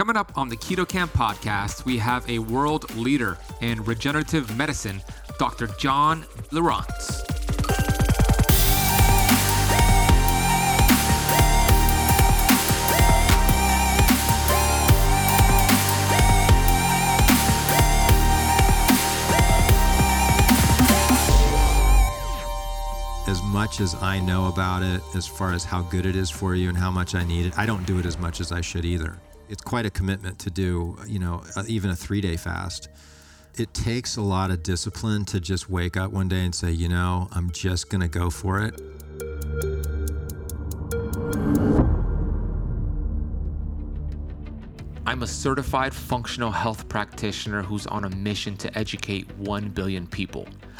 Coming up on the Keto Camp podcast, we have a world leader in regenerative medicine, Dr. John Lieurance. as much as I know about it, as far as how good it is for you and how much I need it, I don't do it as much as I should either. It's quite a commitment to do, you know, uh, even a three day fast. It takes a lot of discipline to just wake up one day and say, you know, I'm just going to go for it. I'm a certified functional health practitioner who's on a mission to educate 1 billion people.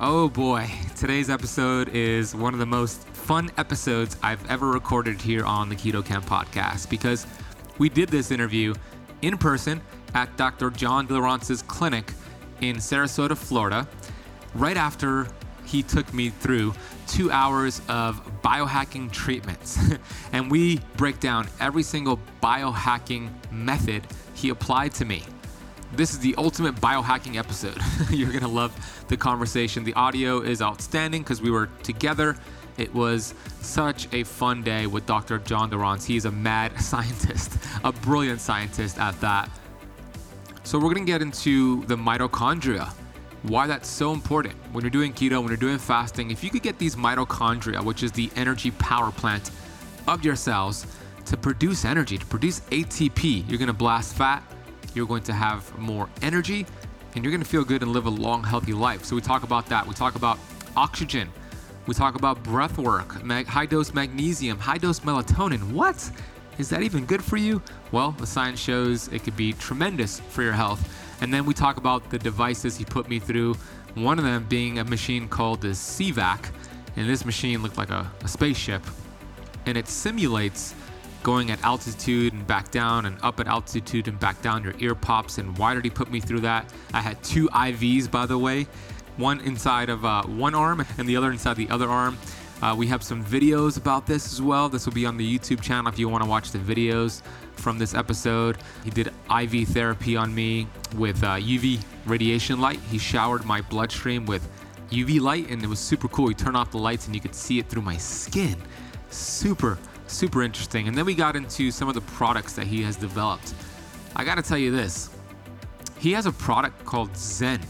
Oh boy, today's episode is one of the most fun episodes I've ever recorded here on the Keto Camp podcast because we did this interview in person at Dr. John Lieurance's clinic in Sarasota, Florida, right after he took me through two hours of biohacking treatments. and we break down every single biohacking method he applied to me. This is the ultimate biohacking episode. You're going to love the conversation. The audio is outstanding because we were together. It was such a fun day with Dr. John Lieurance. He's a mad scientist, a brilliant scientist at that. So, we're going to get into the mitochondria, why that's so important when you're doing keto, when you're doing fasting. If you could get these mitochondria, which is the energy power plant of your cells, to produce energy, to produce ATP, you're going to blast fat you're going to have more energy, and you're going to feel good and live a long, healthy life. So we talk about that. We talk about oxygen. We talk about breath work, mag- high dose magnesium, high dose melatonin. What? Is that even good for you? Well, the science shows it could be tremendous for your health. And then we talk about the devices he put me through, one of them being a machine called the CVAC. And this machine looked like a, a spaceship. And it simulates going at altitude and back down and up at altitude and back down. Your ear pops. And why did he put me through that? I had two IVs, by the way, one inside of uh, one arm and the other inside the other arm. Uh, we have some videos about this as well. This will be on the YouTube channel if you want to watch the videos from this episode. He did IV therapy on me with uh, UV radiation light. He showered my bloodstream with UV light, and it was super cool. He turned off the lights, and you could see it through my skin. Super super interesting. And then we got into some of the products that he has developed. I gotta tell you this he has a product called Zen,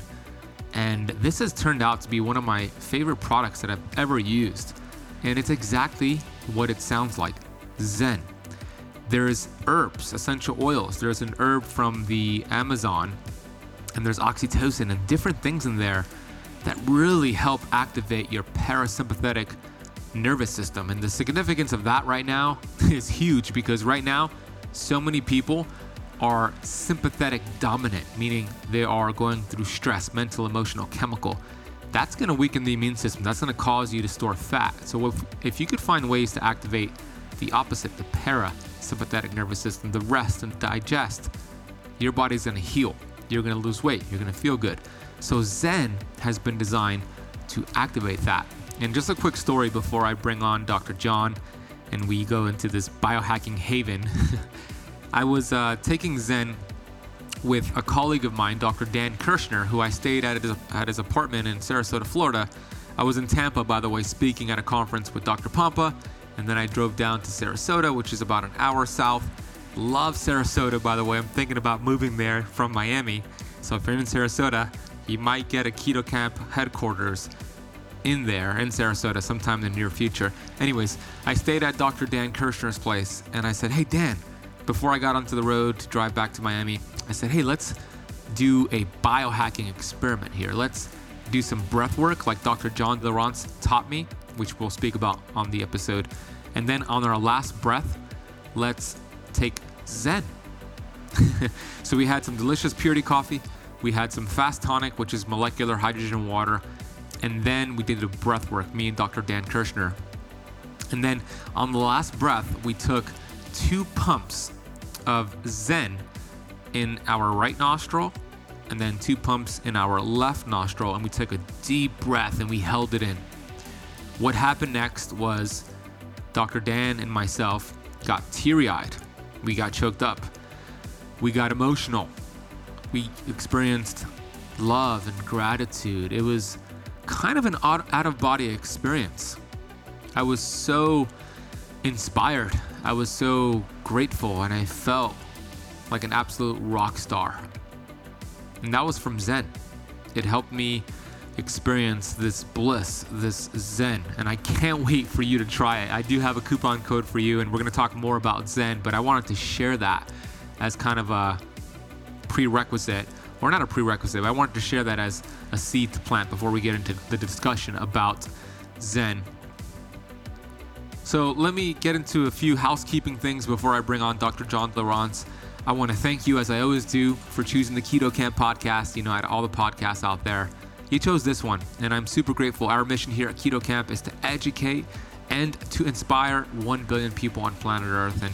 and this has turned out to be one of my favorite products that I've ever used. And it's exactly what it sounds like Zen. There's herbs, essential oils. There's an herb from the Amazon, and there's oxytocin and different things in there that really help activate your parasympathetic nervous system. And the significance of that right now is huge because right now, so many people are sympathetic dominant, meaning they are going through stress, mental, emotional, chemical. That's going to weaken the immune system. That's going to cause you to store fat. So if, if you could find ways to activate the opposite, the parasympathetic nervous system, the rest and digest, your body's going to heal. You're going to lose weight. You're going to feel good. So Zen has been designed to activate that. And just a quick story before I bring on Dr. John and we go into this biohacking haven. I was uh, taking Zen with a colleague of mine, Dr. Dan Kirschner, who I stayed at his, at his apartment in Sarasota, Florida. I was in Tampa, by the way, speaking at a conference with Dr. Pompa, and then I drove down to Sarasota, which is about an hour south. Love Sarasota, by the way. I'm thinking about moving there from Miami. So if you're in Sarasota, you might get a keto camp headquarters in there in Sarasota sometime in the near future. Anyways, I stayed at Dr. Dan Kirschner's place and I said, Hey, Dan, before I got onto the road to drive back to Miami, I said, Hey, let's do a biohacking experiment here. Let's do some breath work like Dr. John Lieurance taught me, which we'll speak about on the episode. And then on our last breath, let's take Zen. so we had some delicious purity coffee We had some fast tonic, which is molecular hydrogen water. And then we did a breath work, me and Dr. Dan Kirschner. And then on the last breath, we took two pumps of Zen in our right nostril and then two pumps in our left nostril. And we took a deep breath and we held it in. What happened next was Dr. Dan and myself got teary eyed. We got choked up. We got emotional. We experienced love and gratitude. It was kind of an out of body experience. I was so inspired. I was so grateful, and I felt like an absolute rock star. And that was from Zen. It helped me experience this bliss, this Zen, and I can't wait for you to try it. I do have a coupon code for you, and we're going to talk more about Zen, but I wanted to share that as kind of a prerequisite, or not a prerequisite, but I wanted to share that as a seed to plant before we get into the discussion about Zen. So let me get into a few housekeeping things before I bring on Dr. John Lieurance. I want to thank you, as I always do, for choosing the Keto Camp podcast. You know, out of all the podcasts out there, you chose this one, and I'm super grateful. Our mission here at Keto Camp is to educate and to inspire 1 billion people on planet Earth. And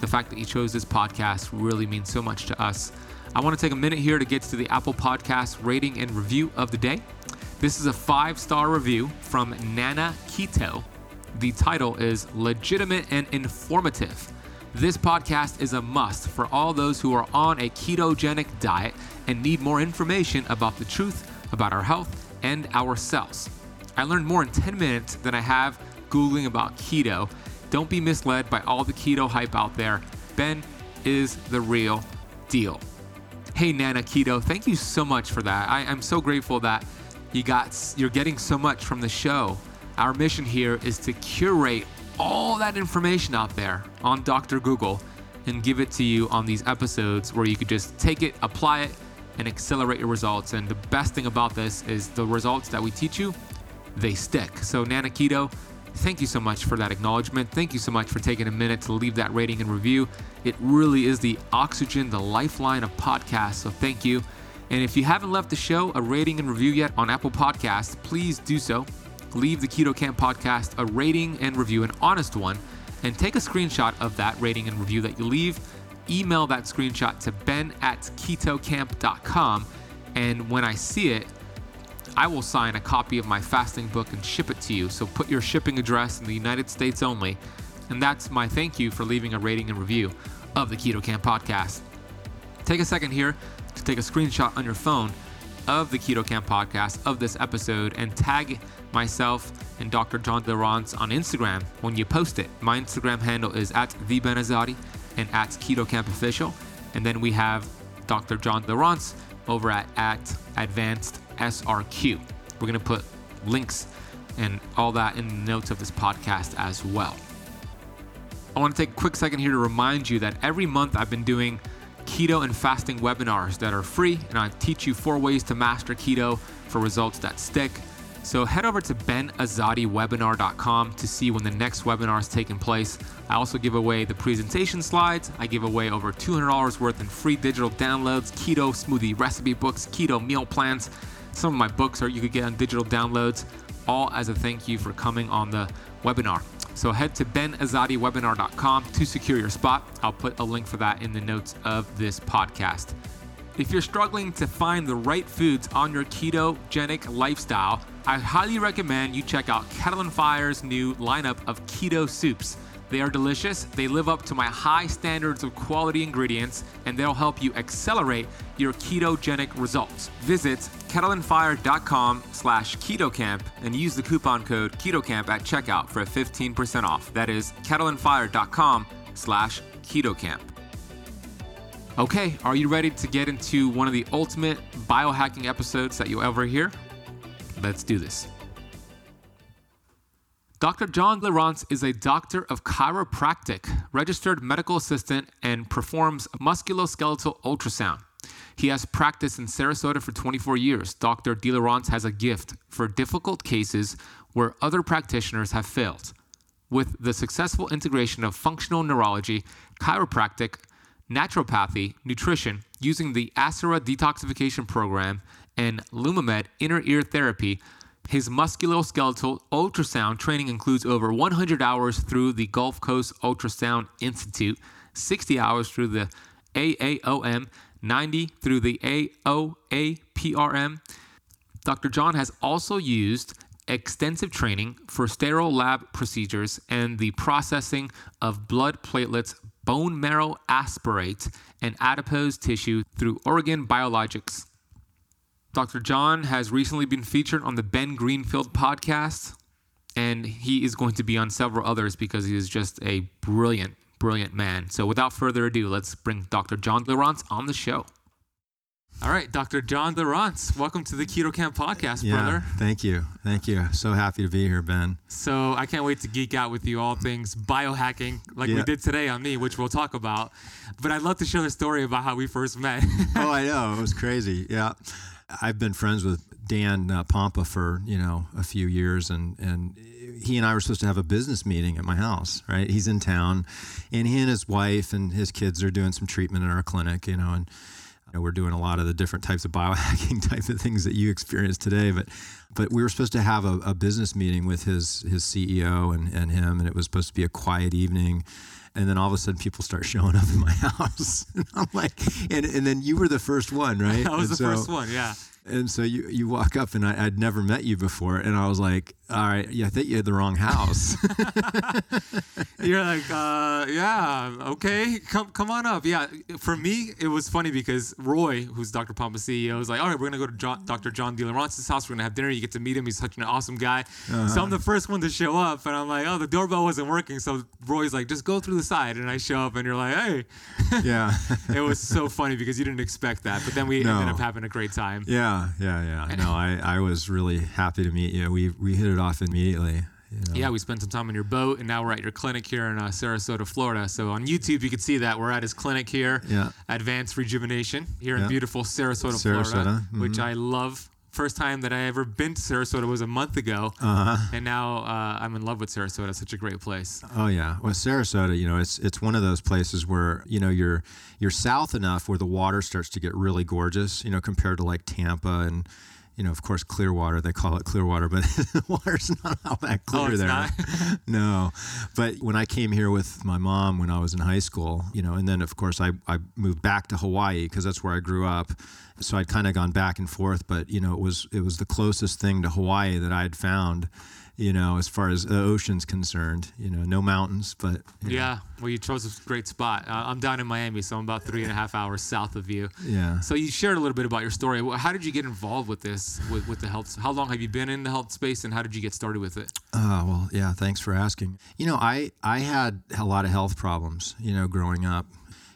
the fact that you chose this podcast really means so much to us. I want to take a minute here to get to the Apple Podcast rating and review of the day. This is a five star review from Nana Keto. The title is Legitimate and Informative. This podcast is a must for all those who are on a ketogenic diet and need more information about the truth about our health and ourselves. I learned more in 10 minutes than I have Googling about keto. Don't be misled by all the keto hype out there. Ben is the real deal. Hey Nana Keto, thank you so much for that. I, am so grateful that you got you're getting so much from the show. Our mission here is to curate all that information out there on Dr. Google and give it to you on these episodes where you could just take it, apply it, and accelerate your results. And the best thing about this is the results that we teach you, they stick. So Nana Keto, thank you so much for that acknowledgement. Thank you so much for taking a minute to leave that rating and review. It really is the oxygen, the lifeline of podcasts. So thank you. And if you haven't left the show a rating and review yet on Apple Podcasts, please do so. Leave the Keto Camp podcast a rating and review, an honest one, and take a screenshot of that rating and review that you leave. Email that screenshot to ben at ketocamp.com. And when I see it, I will sign a copy of my fasting book and ship it to you. So put your shipping address in the United States only. And that's my thank you for leaving a rating and review of the Keto Camp podcast. Take a second here to take a screenshot on your phone of the Keto Camp podcast of this episode and tag myself and Dr. John Lieurance on Instagram when you post it. My Instagram handle is at the and at Keto Camp Official. And then we have Dr. John Lieurance over at, at Advanced SRQ. We're going to put links and all that in the notes of this podcast as well. I want to take a quick second here to remind you that every month I've been doing keto and fasting webinars that are free, and I teach you four ways to master keto for results that stick. So head over to benazadiwebinar.com to see when the next webinar is taking place. I also give away the presentation slides. I give away over $200 worth in free digital downloads, keto smoothie recipe books, keto meal plans. Some of my books are you could get on digital downloads, all as a thank you for coming on the webinar. So head to benazadiwebinar.com to secure your spot. I'll put a link for that in the notes of this podcast. If you're struggling to find the right foods on your ketogenic lifestyle, I highly recommend you check out Kettle and Fire's new lineup of keto soups. They are delicious, they live up to my high standards of quality ingredients, and they'll help you accelerate your ketogenic results. Visit kettleandfire.com slash ketocamp and use the coupon code ketocamp at checkout for a 15% off. That is kettleandfire.com slash ketocamp. Okay, are you ready to get into one of the ultimate biohacking episodes that you'll ever hear? Let's do this. Dr. John Lieurance is a doctor of chiropractic, registered medical assistant, and performs musculoskeletal ultrasound. He has practiced in Sarasota for 24 years. Dr. Lieurance has a gift for difficult cases where other practitioners have failed. With the successful integration of functional neurology, chiropractic, naturopathy, nutrition, using the Asyra detoxification program, and LumoMed inner ear therapy. His musculoskeletal ultrasound training includes over 100 hours through the Gulf Coast Ultrasound Institute, 60 hours through the AAOM, 90 through the AOAPRM. Dr. John has also used extensive training for sterile lab procedures and the processing of blood platelets, bone marrow aspirate, and adipose tissue through Oregen Biologics. Dr. John has recently been featured on the Ben Greenfield podcast, and he is going to be on several others because he is just a brilliant, brilliant man. So without further ado, let's bring Dr. John Lieurance on the show. All right, Dr. John Lieurance, welcome to the Keto Camp podcast, Yeah, brother. thank you. Thank you. So happy to be here, Ben. So I can't wait to geek out with you all things biohacking, like we did today on me, which we'll talk about. But I'd love to share the story about how we first met. oh, I know. It was crazy. Yeah. I've been friends with Dan uh, Pompa for, you know, a few years and and he and I were supposed to have a business meeting at my house, right? He's in town and he and his wife and his kids are doing some treatment in our clinic, you know, and you know, we're doing a lot of the different types of biohacking type of things that you experience today, but but we were supposed to have a, a business meeting with his his CEO and, and him, and it was supposed to be a quiet evening. And then all of a sudden, people start showing up in my house. and I'm like, and, and then you were the first one, right? I was And the so- first one, yeah. And so you, you walk up, and I, I'd never met you before. And I was like, all right, yeah, I think you had the wrong house. You're like, uh, yeah, okay, come come on up. Yeah, for me, it was funny because Roy, who's Dr. Pompa's CEO, was like, all right, we're gonna go to John, Dr. John Lieurance's house. We're gonna have dinner. You get to meet him. He's such an awesome guy. So I'm the first one to show up, and I'm like, oh, the doorbell wasn't working. So Roy's like, just go through the side, and I show up, and you're like, hey. yeah. it was so funny because you didn't expect that, but then we No. ended up having a great time. Yeah, yeah, yeah. No, I, I was really happy to meet you. We we hit it off immediately. You know? Yeah, we spent some time on your boat, and now we're at your clinic here in uh, Sarasota, Florida. So on YouTube, you can see that we're at his clinic here, Yeah. Advanced Rejuvenation, here in beautiful Sarasota, Florida, Sarasota, which. I love. First time that I ever been to Sarasota was a month ago, Uh-huh. and now uh, I'm in love with Sarasota. It's such a great place. Oh yeah. Well, Sarasota, you know, it's it's one of those places where you know you're you're south enough where the water starts to get really gorgeous. You know, compared to like Tampa and. You know, of course, Clearwater. They call it Clearwater, but the water's not all that clear Oh, there. not? no, but when I came here with my mom when I was in high school, you know, and then of course I, I moved back to Hawaii because that's where I grew up. So I'd kind of gone back and forth, but you know, it was it was the closest thing to Hawaii that I had found, you know, as far as the ocean's concerned. You know, no mountains, but you know, Yeah, well, you chose a great spot. Uh, I'm down in Miami, so I'm about three and a half hours south of you. yeah. So you shared a little bit about your story. How did you get involved with this, with, with the health? How long have you been in the health space, and how did you get started with it? Oh, well, yeah, thanks for asking. You know, I, I had a lot of health problems, you know, growing up.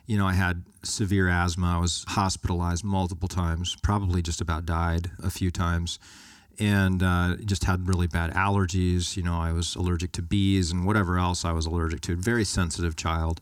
You know, I had severe asthma. I was hospitalized multiple times, probably just about died a few times, and uh, just had really bad allergies. You know, I was allergic to bees and whatever else I was allergic to. Very sensitive child.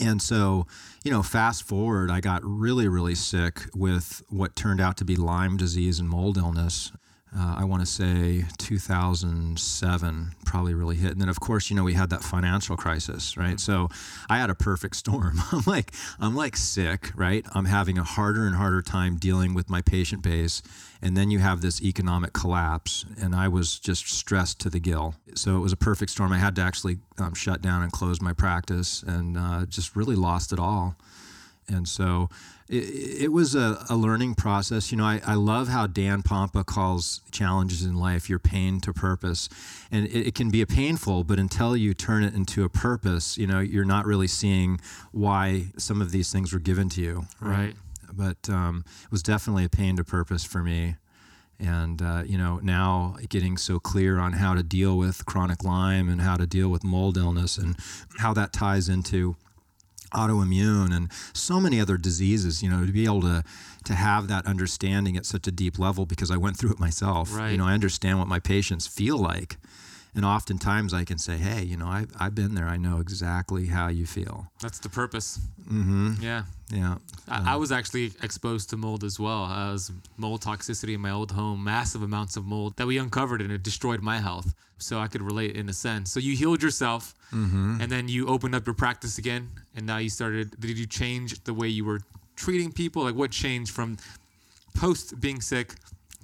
And so, you know, fast forward, I got really, really sick with what turned out to be Lyme disease and mold illness. Uh, I want to say 2007 probably really hit. And then, of course, you know, we had that financial crisis, right? So I had a perfect storm. I'm like, I'm like sick, right? I'm having a harder and harder time dealing with my patient base. And then you have this economic collapse, and I was just stressed to the gill. So it was a perfect storm. I had to actually um, shut down and close my practice and uh, just really lost it all. And so it, it was a, a learning process. You know, I, I love how Dan Pompa calls challenges in life your pain to purpose. And it, it can be a painful, but until you turn it into a purpose, you know, you're not really seeing why some of these things were given to you. Right. But um, it was definitely a pain to purpose for me. And, uh, you know, now getting so clear on how to deal with chronic Lyme and how to deal with mold illness and how that ties into autoimmune and so many other diseases you know to be able to to have that understanding at such a deep level because I went through it myself Right. you know I understand what my patients feel like And oftentimes I can say, hey, you know, I, I've been there. I know exactly how you feel. That's the purpose. Mm-hmm. Yeah. Yeah. I, I was actually exposed to mold as well. I was mold toxicity in my old home, massive amounts of mold that we uncovered and it destroyed my health. So I could relate in a sense. So you healed yourself Mm-hmm. and then you opened up your practice again and now you started did you change the way you were treating people? Like what changed from post being sick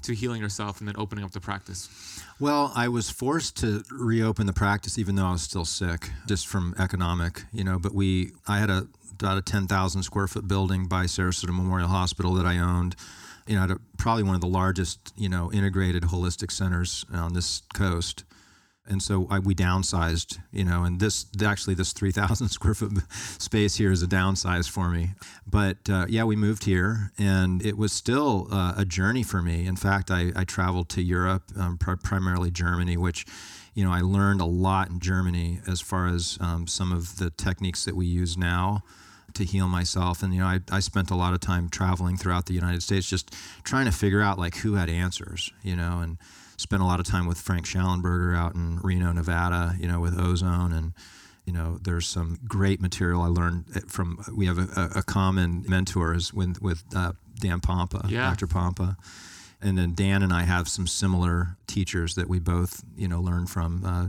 to healing yourself and then opening up the practice? Well, I was forced to reopen the practice even though I was still sick, just from economic, you know. But we, I had a about a 10,000 square foot building by Sarasota Memorial Hospital that I owned. You know, probably one of the largest, you know, integrated holistic centers on this coast. And so I, we downsized, you know, and this actually this 3,000 square foot space here is a downsize for me. But uh, yeah, we moved here, and it was still uh, a journey for me. In fact, I, I traveled to Europe, um, pr- primarily Germany, which, you know, I learned a lot in Germany as far as um, some of the techniques that we use now to heal myself. And you know, I, I spent a lot of time traveling throughout the United States, just trying to figure out like who had answers, you know, and spent a lot of time with Frank Shallenberger out in Reno, Nevada, you know, with ozone and you know, there's some great material I learned from. We have a, a common mentors with with uh, Dan Pompa, Yeah. Dr. Pompa, and then Dan and I have some similar teachers that we both, you know, learned from. Uh,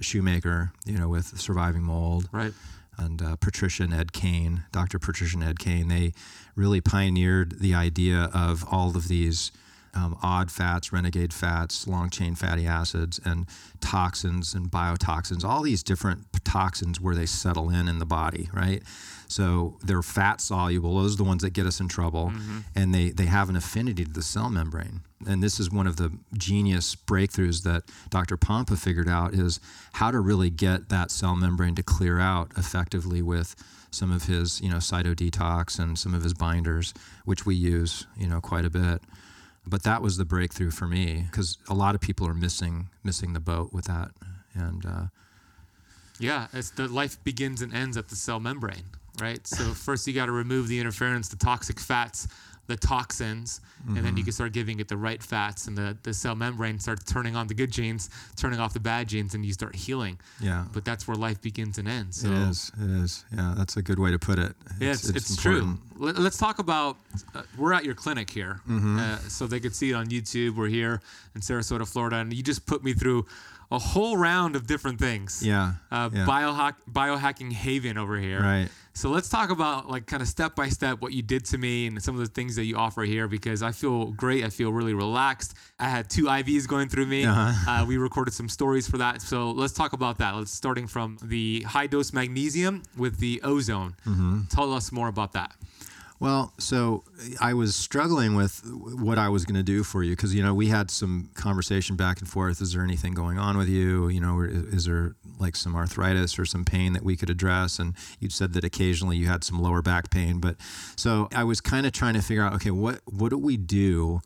Shoemaker, you know, with surviving mold, Right. and uh, Patricia and Ed Kane, Dr. Patricia and Ed Kane, they really pioneered the idea of all of these um, odd fats, renegade fats, long chain fatty acids, and toxins and biotoxins, all these different toxins where they settle in in the body, right? So they're fat soluble. Those are the ones that get us in trouble, and they, they have an affinity to the cell membrane. And this is one of the genius breakthroughs that Dr. Pompa figured out is how to really get that cell membrane to clear out effectively with some of his, you know, cytodetox and some of his binders, which we use, you know, quite a bit. But that was the breakthrough for me because a lot of people are missing missing the boat with that. And uh, Yeah, it's the life begins and ends at the cell membrane, right? So first you got to remove the interference, the toxic fats, the toxins, and then you can start giving it the right fats, and the, the cell membrane starts turning on the good genes, turning off the bad genes, and you start healing. yeah, But that's where life begins and ends. So it is. It is. Yeah, that's a good way to put it. Yeah, it's, it's, true. Let, us talk about. Uh, we're at your clinic here, Mm-hmm. uh, so they could see it on YouTube. We're here in Sarasota, Florida, and you just put me through a whole round of different things. Yeah. Uh, yeah. biohack, biohacking haven over here. Right. So let's talk about like kind of step by step what you did to me and some of the things that you offer here because I feel great. I feel really relaxed. I had two IVs going through me. Uh-huh. Uh, we recorded some stories for that. So let's talk about that. Let's starting from the high dose magnesium with the ozone. Mm-hmm. Tell us more about that. Well, so eh, I was struggling with what I was going to do for you because you know we had some conversation back and forth. Is there anything going on with you? You know, is there like some arthritis or some pain that we could address? And you said that occasionally you had some lower back pain, but so I was kind of trying to figure out, okay, what what do we do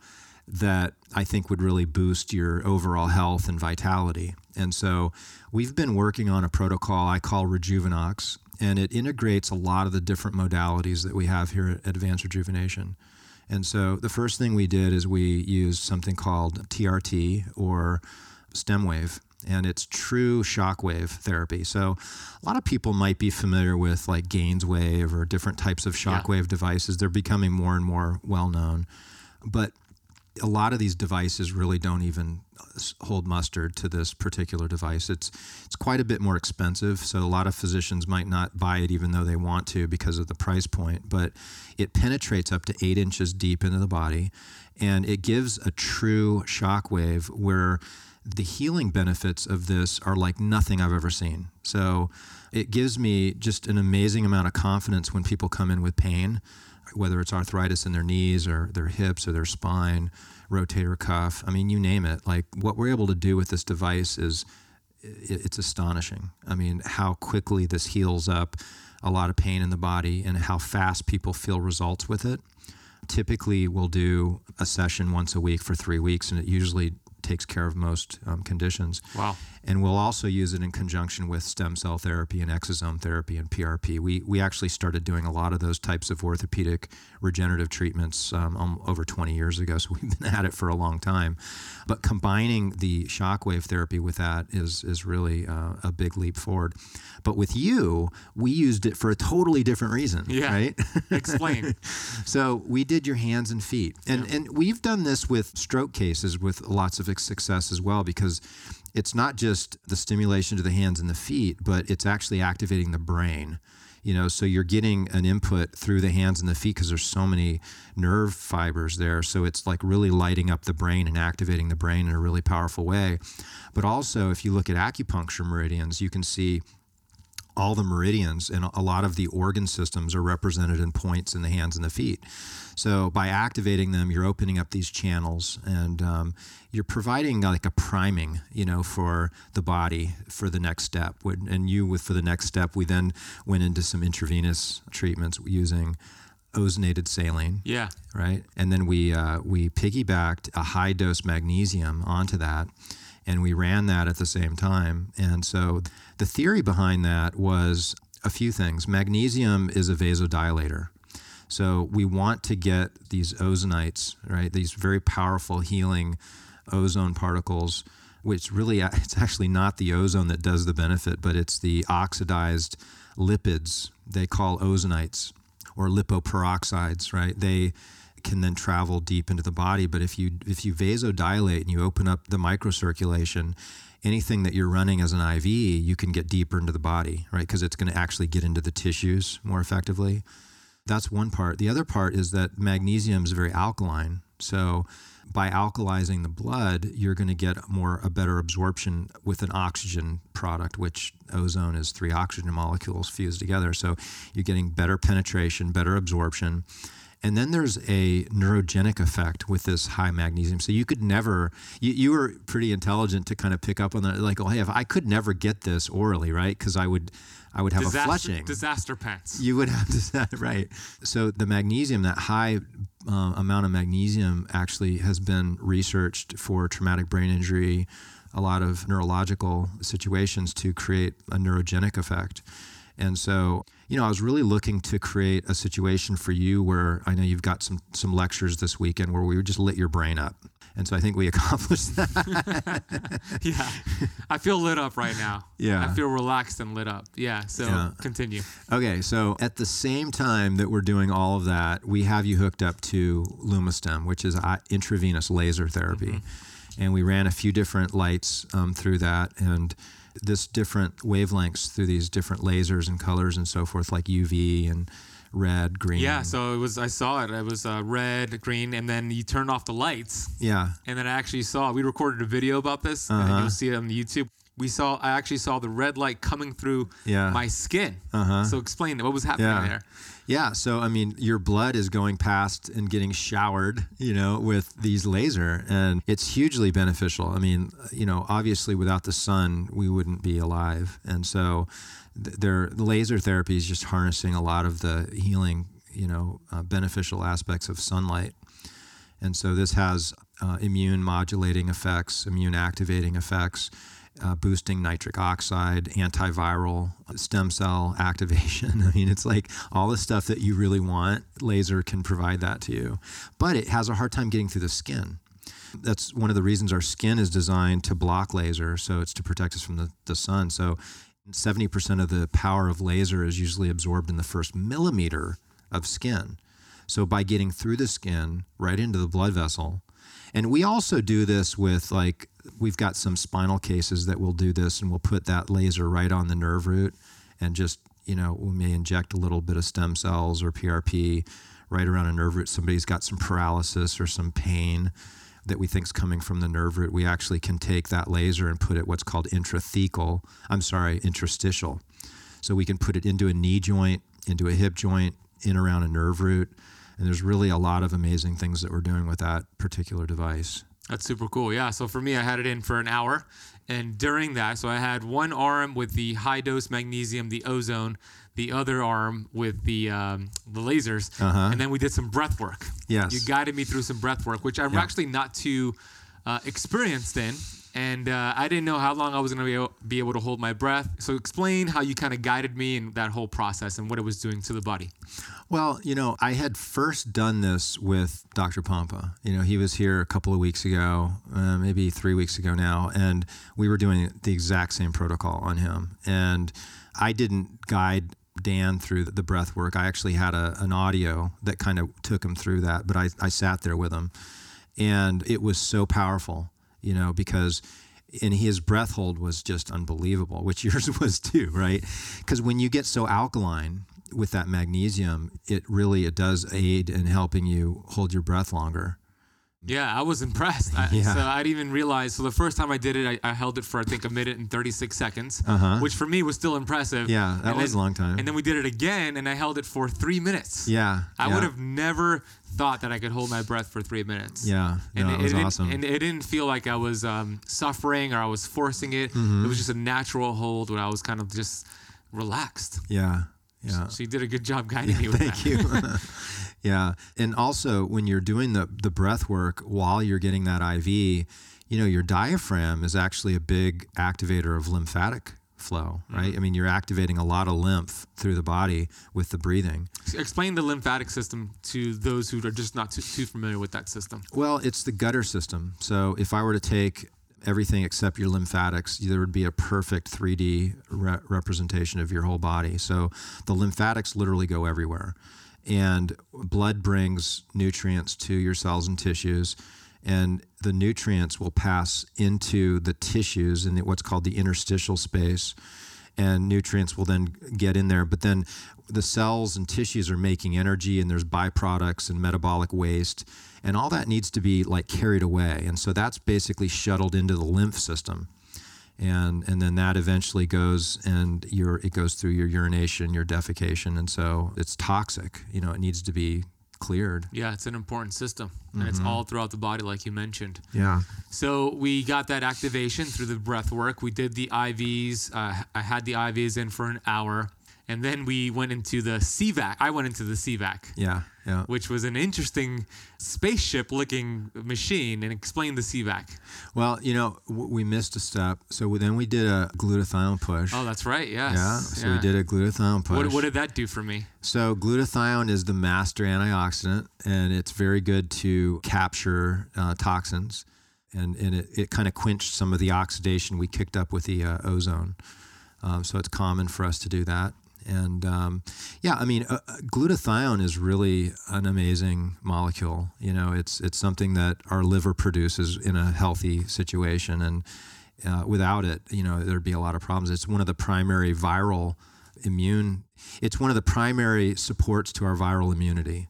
that I think would really boost your overall health and vitality? And so we've been working on a protocol I call Rejuvenox, and it integrates a lot of the different modalities that we have here at Advanced Rejuvenation. And so the first thing we did is we used something called TRT or stem wave, and it's true shockwave therapy. So a lot of people might be familiar with like Gainswave or different types of Yeah. shockwave devices. They're becoming more and more well known. But a lot of these devices really don't even hold mustard to this particular device. It's it's quite a bit more expensive, so a lot of physicians might not buy it even though they want to because of the price point. But it penetrates up to eight inches deep into the body, and it gives a true shock wave where the healing benefits of this are like nothing I've ever seen. So it gives me just an amazing amount of confidence when people come in with pain whether it's arthritis in their knees or their hips or their spine, rotator cuff. I mean, you name it. Like what we're able to do with this device is it's astonishing. I mean, how quickly this heals up a lot of pain in the body and how fast people feel results with it. Typically, we'll do a session once a week for three weeks, and it usually takes care of most um, conditions. Wow. And we'll also use it in conjunction with stem cell therapy and exosome therapy and PRP. We, we actually started doing a lot of those types of orthopedic regenerative treatments um, um, over 20 years ago, so we've been at it for a long time. But combining the shockwave therapy with that is, is really uh, a big leap forward. But with you, we used it for a totally different reason, Yeah. right? Explain. So we did your hands and feet, and Yeah. and we've done this with stroke cases with lots of success as well because it's not just the stimulation to the hands and the feet, but it's actually activating the brain. You know, so you're getting an input through the hands and the feet because there's so many nerve fibers there. So it's like really lighting up the brain and activating the brain in a really powerful way. But also, if you look at acupuncture meridians, you can see all the meridians and a lot of the organ systems are represented in points in the hands and the feet. So by activating them, you're opening up these channels and um, you're providing like a priming, you know, for the body for the next step. And you, with for the next step, we then went into some intravenous treatments using ozonated saline Yeah. right? And then we uh, we piggybacked a high dose magnesium onto that, and we ran that at the same time. And so the theory behind that was a few things. Magnesium is a vasodilator. So we want to get these ozonides, right? These very powerful healing ozone particles, which really it's actually not the ozone that does the benefit, but it's the oxidized lipids they call ozonides or lipoperoxides, right? They can then travel deep into the body, but if you if you vasodilate and you open up the microcirculation, anything that you're running as an IV, you can get deeper into the body, right? Because it's going to actually get into the tissues more effectively. That's one part. The other part is that magnesium is very alkaline. So by alkalizing the blood, you're going to get more a better absorption with an oxygen product, which ozone is three oxygen molecules fused together. So you're getting better penetration, better absorption. And then there's a neurogenic effect with this high magnesium. So you could never, you, you were pretty intelligent to kind of pick up on that. Like, oh, hey, if I could never get this orally, right? Because I would, I would have a flushing. disaster pants. You would have to, right. So the magnesium, that high uh, amount of magnesium, actually has been researched for traumatic brain injury, a lot of neurological situations to create a neurogenic effect. And so, you know, I was really looking to create a situation for you where I know you've got some some lectures this weekend where we would just lit your brain up. And so I think we accomplished that. yeah. I feel lit up right now. Yeah. I feel relaxed and lit up. Yeah. So Yeah. continue. Okay, so at the same time that we're doing all of that, we have you hooked up to Lumistem, which is uh, intravenous laser therapy. And we ran a few different lights um, through that and this different wavelengths through these different lasers and colors and so forth, like UV and red, green. Yeah. So it was, I saw it. It was uh, red, green, and then you turned off the lights. Yeah. And then I actually saw, we recorded a video about this, Uh-huh. you'll see it on YouTube. We saw, I actually saw the red light coming through Yeah. my skin. Uh-huh. So explain what was happening Yeah. there. Yeah, so I mean, your blood is going past and getting showered, you know, with these laser, and it's hugely beneficial. I mean, you know, obviously without the sun, we wouldn't be alive, and so their laser therapy is just harnessing a lot of the healing, you know, uh, beneficial aspects of sunlight, and so this has uh, immune modulating effects, immune activating effects. Uh, boosting nitric oxide, antiviral, stem cell activation. I mean, it's like all the stuff that you really want, laser can provide that to you. But it has a hard time getting through the skin. That's one of the reasons our skin is designed to block laser. So it's to protect us from the, the sun. So 70% of the power of laser is usually absorbed in the first millimeter of skin. So by getting through the skin right into the blood vessel, and we also do this with like we've got some spinal cases that will do this and we'll put that laser right on the nerve root and just, you know, we may inject a little bit of stem cells or PRP right around a nerve root. Somebody's got some paralysis or some pain that we think is coming from the nerve root. We actually can take that laser and put it what's called intrathecal, I'm sorry, interstitial. So we can put it into a knee joint, into a hip joint, in around a nerve root. And there's really a lot of amazing things that we're doing with that particular device. That's super cool. Yeah. So for me, I had it in for an hour. And during that, so I had one arm with the high dose magnesium, the ozone, the other arm with the um, the lasers, Uh-huh. and then we did some breath work. Yes. You guided me through some breath work, which I'm Yeah. actually not too uh, experienced in. And uh, I didn't know how long I was going to be able, be able to hold my breath. So, explain how you kind of guided me in that whole process and what it was doing to the body. Well, you know, I had first done this with Dr. Pompa. You know, he was here a couple of weeks ago, uh, maybe three weeks ago now, and we were doing the exact same protocol on him. And I didn't guide Dan through the breath work. I actually had a, an audio that kind of took him through that, but I, I sat there with him. And it was so powerful, you know, because and his breath hold was just unbelievable, which yours was too, right? Because when you get so alkaline with that magnesium, it really it does aid in helping you hold your breath longer. Yeah, I was impressed. I, Yeah. So I didn't even realize. So the first time I did it, I, I held it for I think a minute and 36 seconds, Uh-huh. which for me was still impressive. Yeah, that And was then- a long time. And then we did it again, and I held it for three minutes. yeah, I yeah. would have never thought that I could hold my breath for three minutes. Yeah, And no, it, it was awesome. And it didn't feel like I was um, suffering or I was forcing it. Mm-hmm. It was just a natural hold where I was kind of just relaxed. yeah, yeah. So you did a good job guiding me with Thank that. you. yeah. And also when you're doing the the breath work while you're getting that IV, you know, your diaphragm is actually a big activator of lymphatic flow, mm-hmm. right? I mean, you're activating a lot of lymph through the body with the breathing. Explain the lymphatic system to those who are just not too, too familiar with that system. Well, it's the gutter system. So if I were to take everything except your lymphatics, there would be a perfect 3D re- representation of your whole body. So the lymphatics literally go everywhere. And blood brings nutrients to your cells and tissues. And the nutrients will pass into the tissues in what's called the interstitial space and nutrients will then get in there. But then the cells and tissues are making energy, and there's byproducts and metabolic waste, and all that needs to be like carried away. And so that's basically shuttled into the lymph system, and and then that eventually goes and your it goes through your urination, your defecation, and so it's toxic. You know, it needs to be cleared. Yeah, it's an important system, and it's Mm-hmm. all throughout the body, like you mentioned. Yeah. So we got that activation through the breath work. We did the IVs. Uh, I had the IVs in for an hour, and then we went into the CVAC. I went into the CVAC, Yeah. Yeah. which was an interesting spaceship-looking machine. And explain the CVAC. Well, you know, w- we missed a step. So then we did a glutathione push. Oh, that's right. Yes. Yeah, so we did a glutathione push. What, what did that do for me? So glutathione is the master antioxidant, and it's very good to capture uh, toxins, and, and it, it kind of quenched some of the oxidation we kicked up with the uh, ozone. Um, so it's common for us to do that. And um, yeah, I mean, uh, uh, glutathione is really an amazing molecule. You know, it's it's something that our liver produces in a healthy situation, and uh, without it, you know, there'd be a lot of problems. It's one of the primary viral immune. It's one of the primary supports to our viral immunity.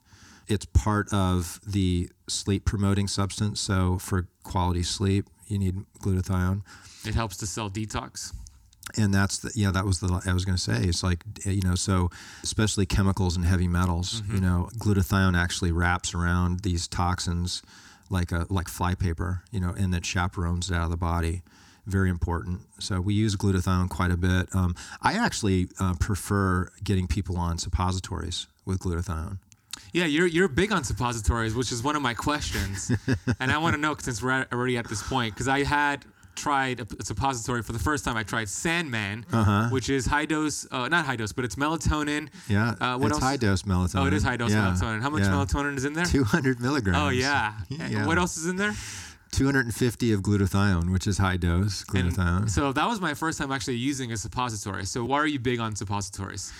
It's part of the sleep promoting substance. So for quality sleep, you need glutathione It helps to cell detox. And that's the yeah that was the i was going to say it's like you know so especially chemicals and heavy metals you know glutathione actually wraps around these toxins like a like flypaper you know and that chaperones it out of the body. Very important. So we use glutathione quite a bit. Um, i actually uh, prefer getting people on suppositories with glutathione. Yeah, you're you're big on suppositories, which is one of my questions, and I want to know since we're already at this point because I had tried a, a suppository for the first time. I tried Sandman, which is high dose, uh, not high dose, but it's melatonin. Uh-huh. yeah Uh, what it's else? high dose melatonin Oh, it is high dose Yeah, melatonin. How much yeah. melatonin is in there? 200 milligrams Oh yeah. Yeah. What else is in there? 250 of glutathione which is high dose And glutathione so that was my first time actually using a suppository. So why are you big on suppositories?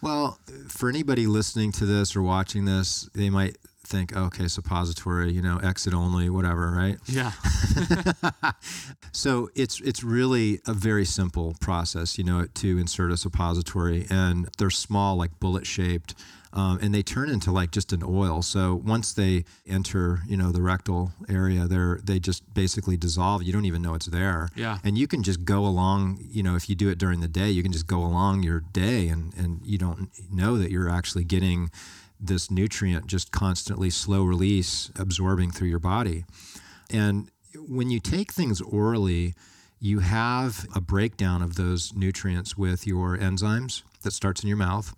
Well, for anybody listening to this or watching this, they might think, okay, suppository, you know, exit only, whatever, right? Yeah. So it's it's really a very simple process, you know, to insert a suppository, and they're small, like bullet shaped, um, and they turn into like just an oil. So once they enter, you know, the rectal area, they're they just basically dissolve. You don't even know it's there. Yeah. And you can just go along, you know, if you do it during the day, you can just go along your day, and and you don't know that you're actually getting this nutrient just constantly slow release absorbing through your body. And when you take things orally, you have a breakdown of those nutrients with your enzymes that starts in your mouth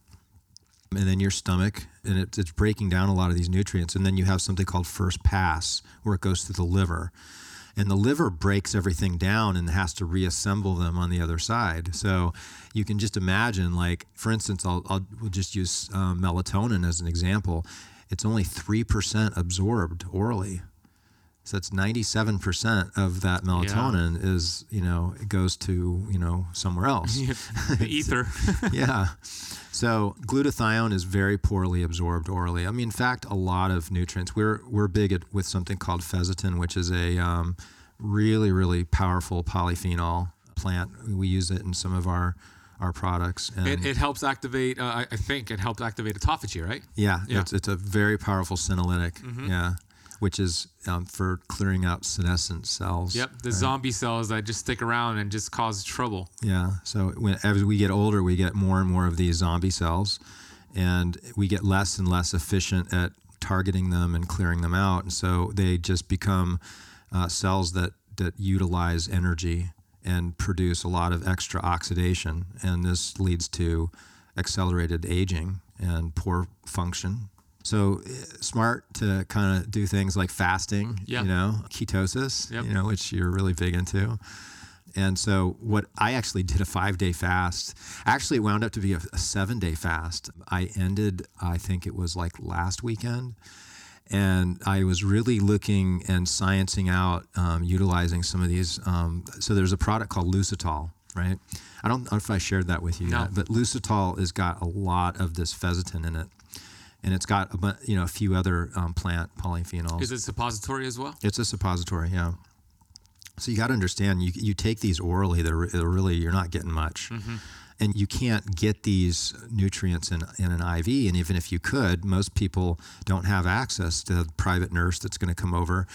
and then your stomach, and it, it's breaking down a lot of these nutrients. And then you have something called first pass, where it goes through the liver. And the liver breaks everything down and has to reassemble them on the other side. So you can just imagine, like for instance, I'll, I'll we'll just use uh, melatonin as an example. It's only three percent absorbed orally. So it's 97% of that melatonin yeah. is, you know, it goes to, you know, somewhere else. the ether. yeah. So glutathione is very poorly absorbed orally. I mean, in fact, a lot of nutrients. We're we're big at, with something called fisetin, which is a um, really really powerful polyphenol plant. We use it in some of our our products. It, it, helps activate. Uh, I think it helps activate autophagy, right? Yeah, yeah. It's, it's a very powerful senolytic. Mm-hmm. Yeah which is um, for clearing out senescent cells. Yep, the right? zombie cells that just stick around and just cause trouble. Yeah. So when, as we get older, we get more and more of these zombie cells, and we get less and less efficient at targeting them and clearing them out, and so they just become uh, cells that that utilize energy and produce a lot of extra oxidation, and this leads to accelerated aging and poor function so eh, smart to kind of do things like fasting, yep. you know, ketosis, yep. you know, which you're really big into. And so what I actually did a five day fast. Actually, it wound up to be a, a seven day fast. I ended, I think it was like last weekend. And I was really looking and sciencing out, um, utilizing some of these. Um, so there's a product called Lucitol, right? I don't know if I shared that with you no. yet, but Lucitol has got a lot of this fisetin in it and it's got a you know a few other um, plant polyphenols. Is it suppository as well? It's a suppository, yeah. So you got to understand, you you take these orally, they're, they're really you're not getting much, mm-hmm. and you can't get these nutrients in in an IV. And even if you could, most people don't have access to a private nurse that's going to come over.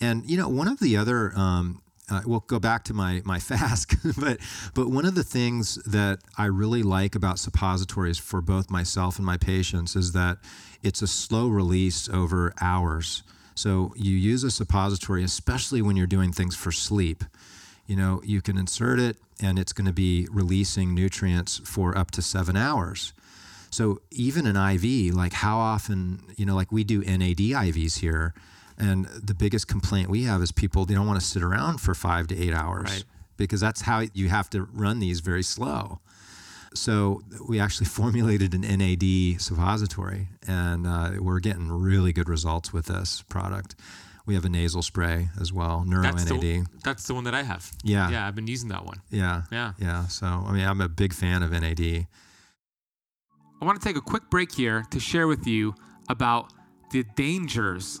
And you know, one of the other um, uh, we'll go back to my my fast, but but one of the things that I really like about suppositories for both myself and my patients is that it's a slow release over hours. So you use a suppository, especially when you're doing things for sleep. You know, you can insert it and it's going to be releasing nutrients for up to seven hours. So even an IV, like how often, you know, like we do NAD IVs here and the biggest complaint we have is people they don't want to sit around for five to eight hours right. because that's how you have to run these very slow. So we actually formulated an NAD suppository, and uh, we're getting really good results with this product. We have a nasal spray as well, Neuro that's NAD. The, that's the one that I have. Yeah, yeah, I've been using that one. Yeah, yeah, yeah. So I mean, I'm a big fan of NAD. I want to take a quick break here to share with you about the dangers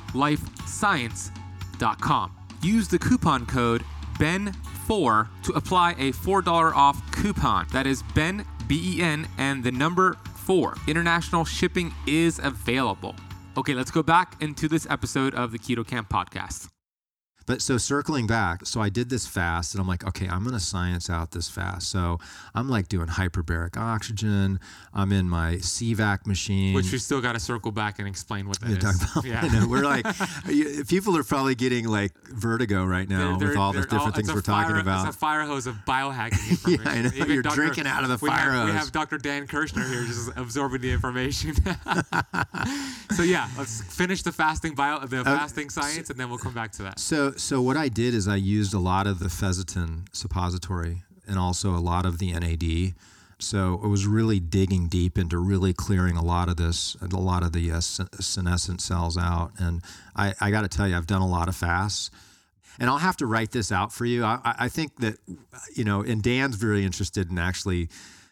lifescience.com. Use the coupon code BEN4 to apply a $4 off coupon. That is BEN, B E N, and the number 4. International shipping is available. Okay, let's go back into this episode of the Keto Kamp podcast. But so circling back, so I did this fast and I'm like, okay, I'm going to science out this fast. So I'm like doing hyperbaric oxygen. I'm in my CVAC machine. Which we still got to circle back and explain what that Yeah, is. about- yeah. I know, we're like, people are probably getting like vertigo right now They're- with all the different all- things we're talking fire- about. It's a fire hose of biohacking information. I know. You're drinking out of the we fire have, We have Dr. Dan Kirshner here just absorbing the information. so yeah, let's finish the fasting bio, the uh, fasting science, and then we'll come back to that. So, so what I did is I used a lot of the fisetin suppository and also a lot of the NAD. So I was really digging deep into really clearing a lot of this, a lot of the uh, senescent cells out. And I, I got to tell you, I've done a lot of fasts. And I'll have to write this out for you. I, I think that, you know, and Dan's very interested in actually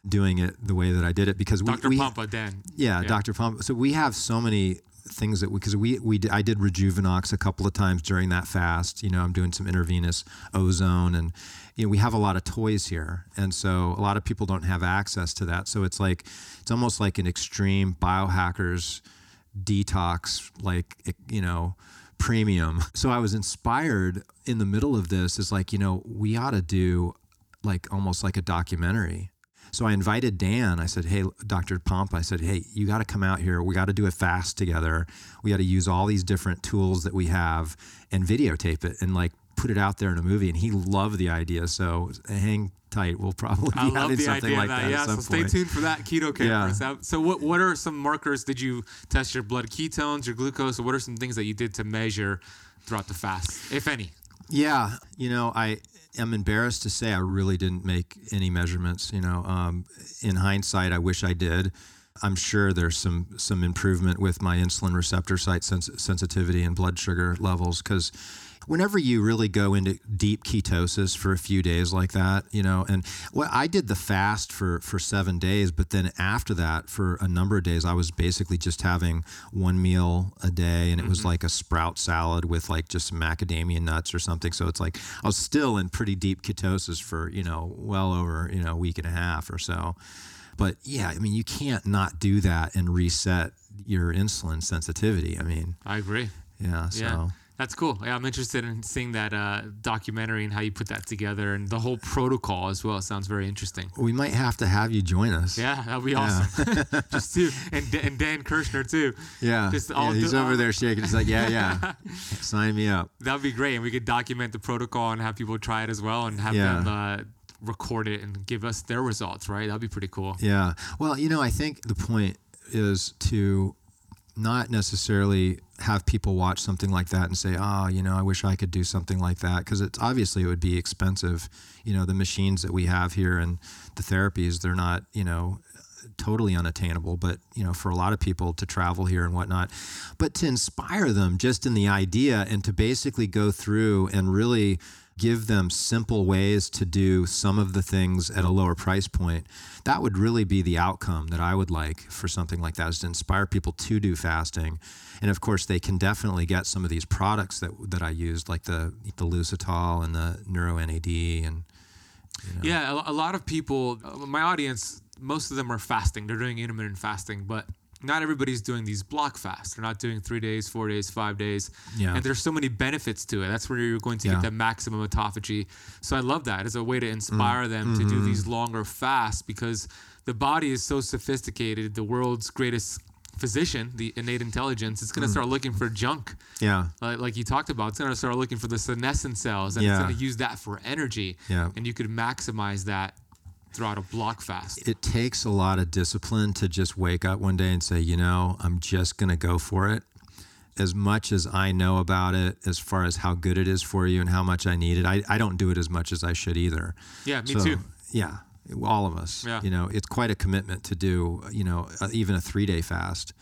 doing it the way that I did it because we, Dr. we Pompa, Dan. yeah, Dr. Pump. So we have so many things that because we, we I did Rejuvenox a couple of times during that fast. You know, I'm doing some intravenous ozone, and you know we have a lot of toys here, and so a lot of people don't have access to that. So it's like it's almost like an extreme biohackers detox, like you know premium. So I was inspired in the middle of this is like, you know, we ought to do like almost like a documentary. So I invited Dan. I said, "Hey, Dr. Pomp, I said, "Hey, you got to come out here. We got to do a fast together. We got to use all these different tools that we have and videotape it and like put it out there in a movie." And he loved the idea. So hang tight. We'll probably be I love having the something idea like that. that. Yeah, so stay tuned for that keto Yeah. So what what are some markers? Did you test your blood ketones, your glucose? Or what are some things that you did to measure throughout the fast, if any? Yeah, you know, I am embarrassed to say I really didn't make any measurements. You know, um, in hindsight, I wish I did. I'm sure there's some some improvement with my insulin receptor site sens- sensitivity and blood sugar levels because whenever you really go into deep ketosis for a few days like that, you know, and well, I did the fast for for seven days, but then after that, for a number of days, I was basically just having one meal a day, and it was mm-hmm. like a sprout salad with like just some macadamia nuts or something. So it's like I was still in pretty deep ketosis for you know well over you know a week and a half or so. But yeah, I mean, you can't not do that and reset your insulin sensitivity. I mean, I agree. yeah, so. Yeah. That's cool. Yeah, I'm interested in seeing that uh, documentary and how you put that together and the whole protocol as well. It sounds very interesting. We might have to have you join us. Yeah, that'd be awesome. Just two, and, and Dan Kirshner too. Yeah. Just yeah, he's over all- there shaking. He's like, yeah, yeah. Sign me up. That'd be great, and we could document the protocol and have people try it as well, and have Yeah. them uh, record it and give us their results. Right? That'd be pretty cool. Yeah. Well, you know, I think the point is to not necessarily have people watch something like that and say, "Ah, you know, I wish I could do something like that," because it's obviously it would be expensive. You know, the machines that we have here and the therapies, they're not, you know, totally unattainable, but you know, for a lot of people to travel here and whatnot, but to inspire them just in the idea and to basically go through and really give them simple ways to do some of the things at a lower price point, that would really be the outcome that I would like for something like that is to inspire people to do fasting. And of course, they can definitely get some of these products that that I used, like the the Lucitol and the Neuro NAD and Yeah, a, a lot of people, uh, my audience, most of them are fasting. They're doing intermittent fasting, but not everybody's doing these block fasts. They're not doing three days, four days, five days. Yeah. And there's so many benefits to it. That's where you're going to Yeah. get the maximum autophagy. So I love that as a way to inspire Mm. them to Mm-hmm. do these longer fasts because the body is so sophisticated. The world's greatest physician, the innate intelligence, is going Mm. to start looking for junk yeah, like, like you talked about, it's going to start looking for the senescent cells and it's going to use that for energy. Yeah. And you could maximize that throughout a block fast. it takes a lot of discipline to just wake up one day and say, you know, I'm just going to go for it. As much as I know about it, as far as how good it is for you and how much I need it, I, I don't do it as much as I should either. Yeah, me So, too. Yeah, all of us. Yeah. You know, it's quite a commitment to do, you know, uh, even a three day fast.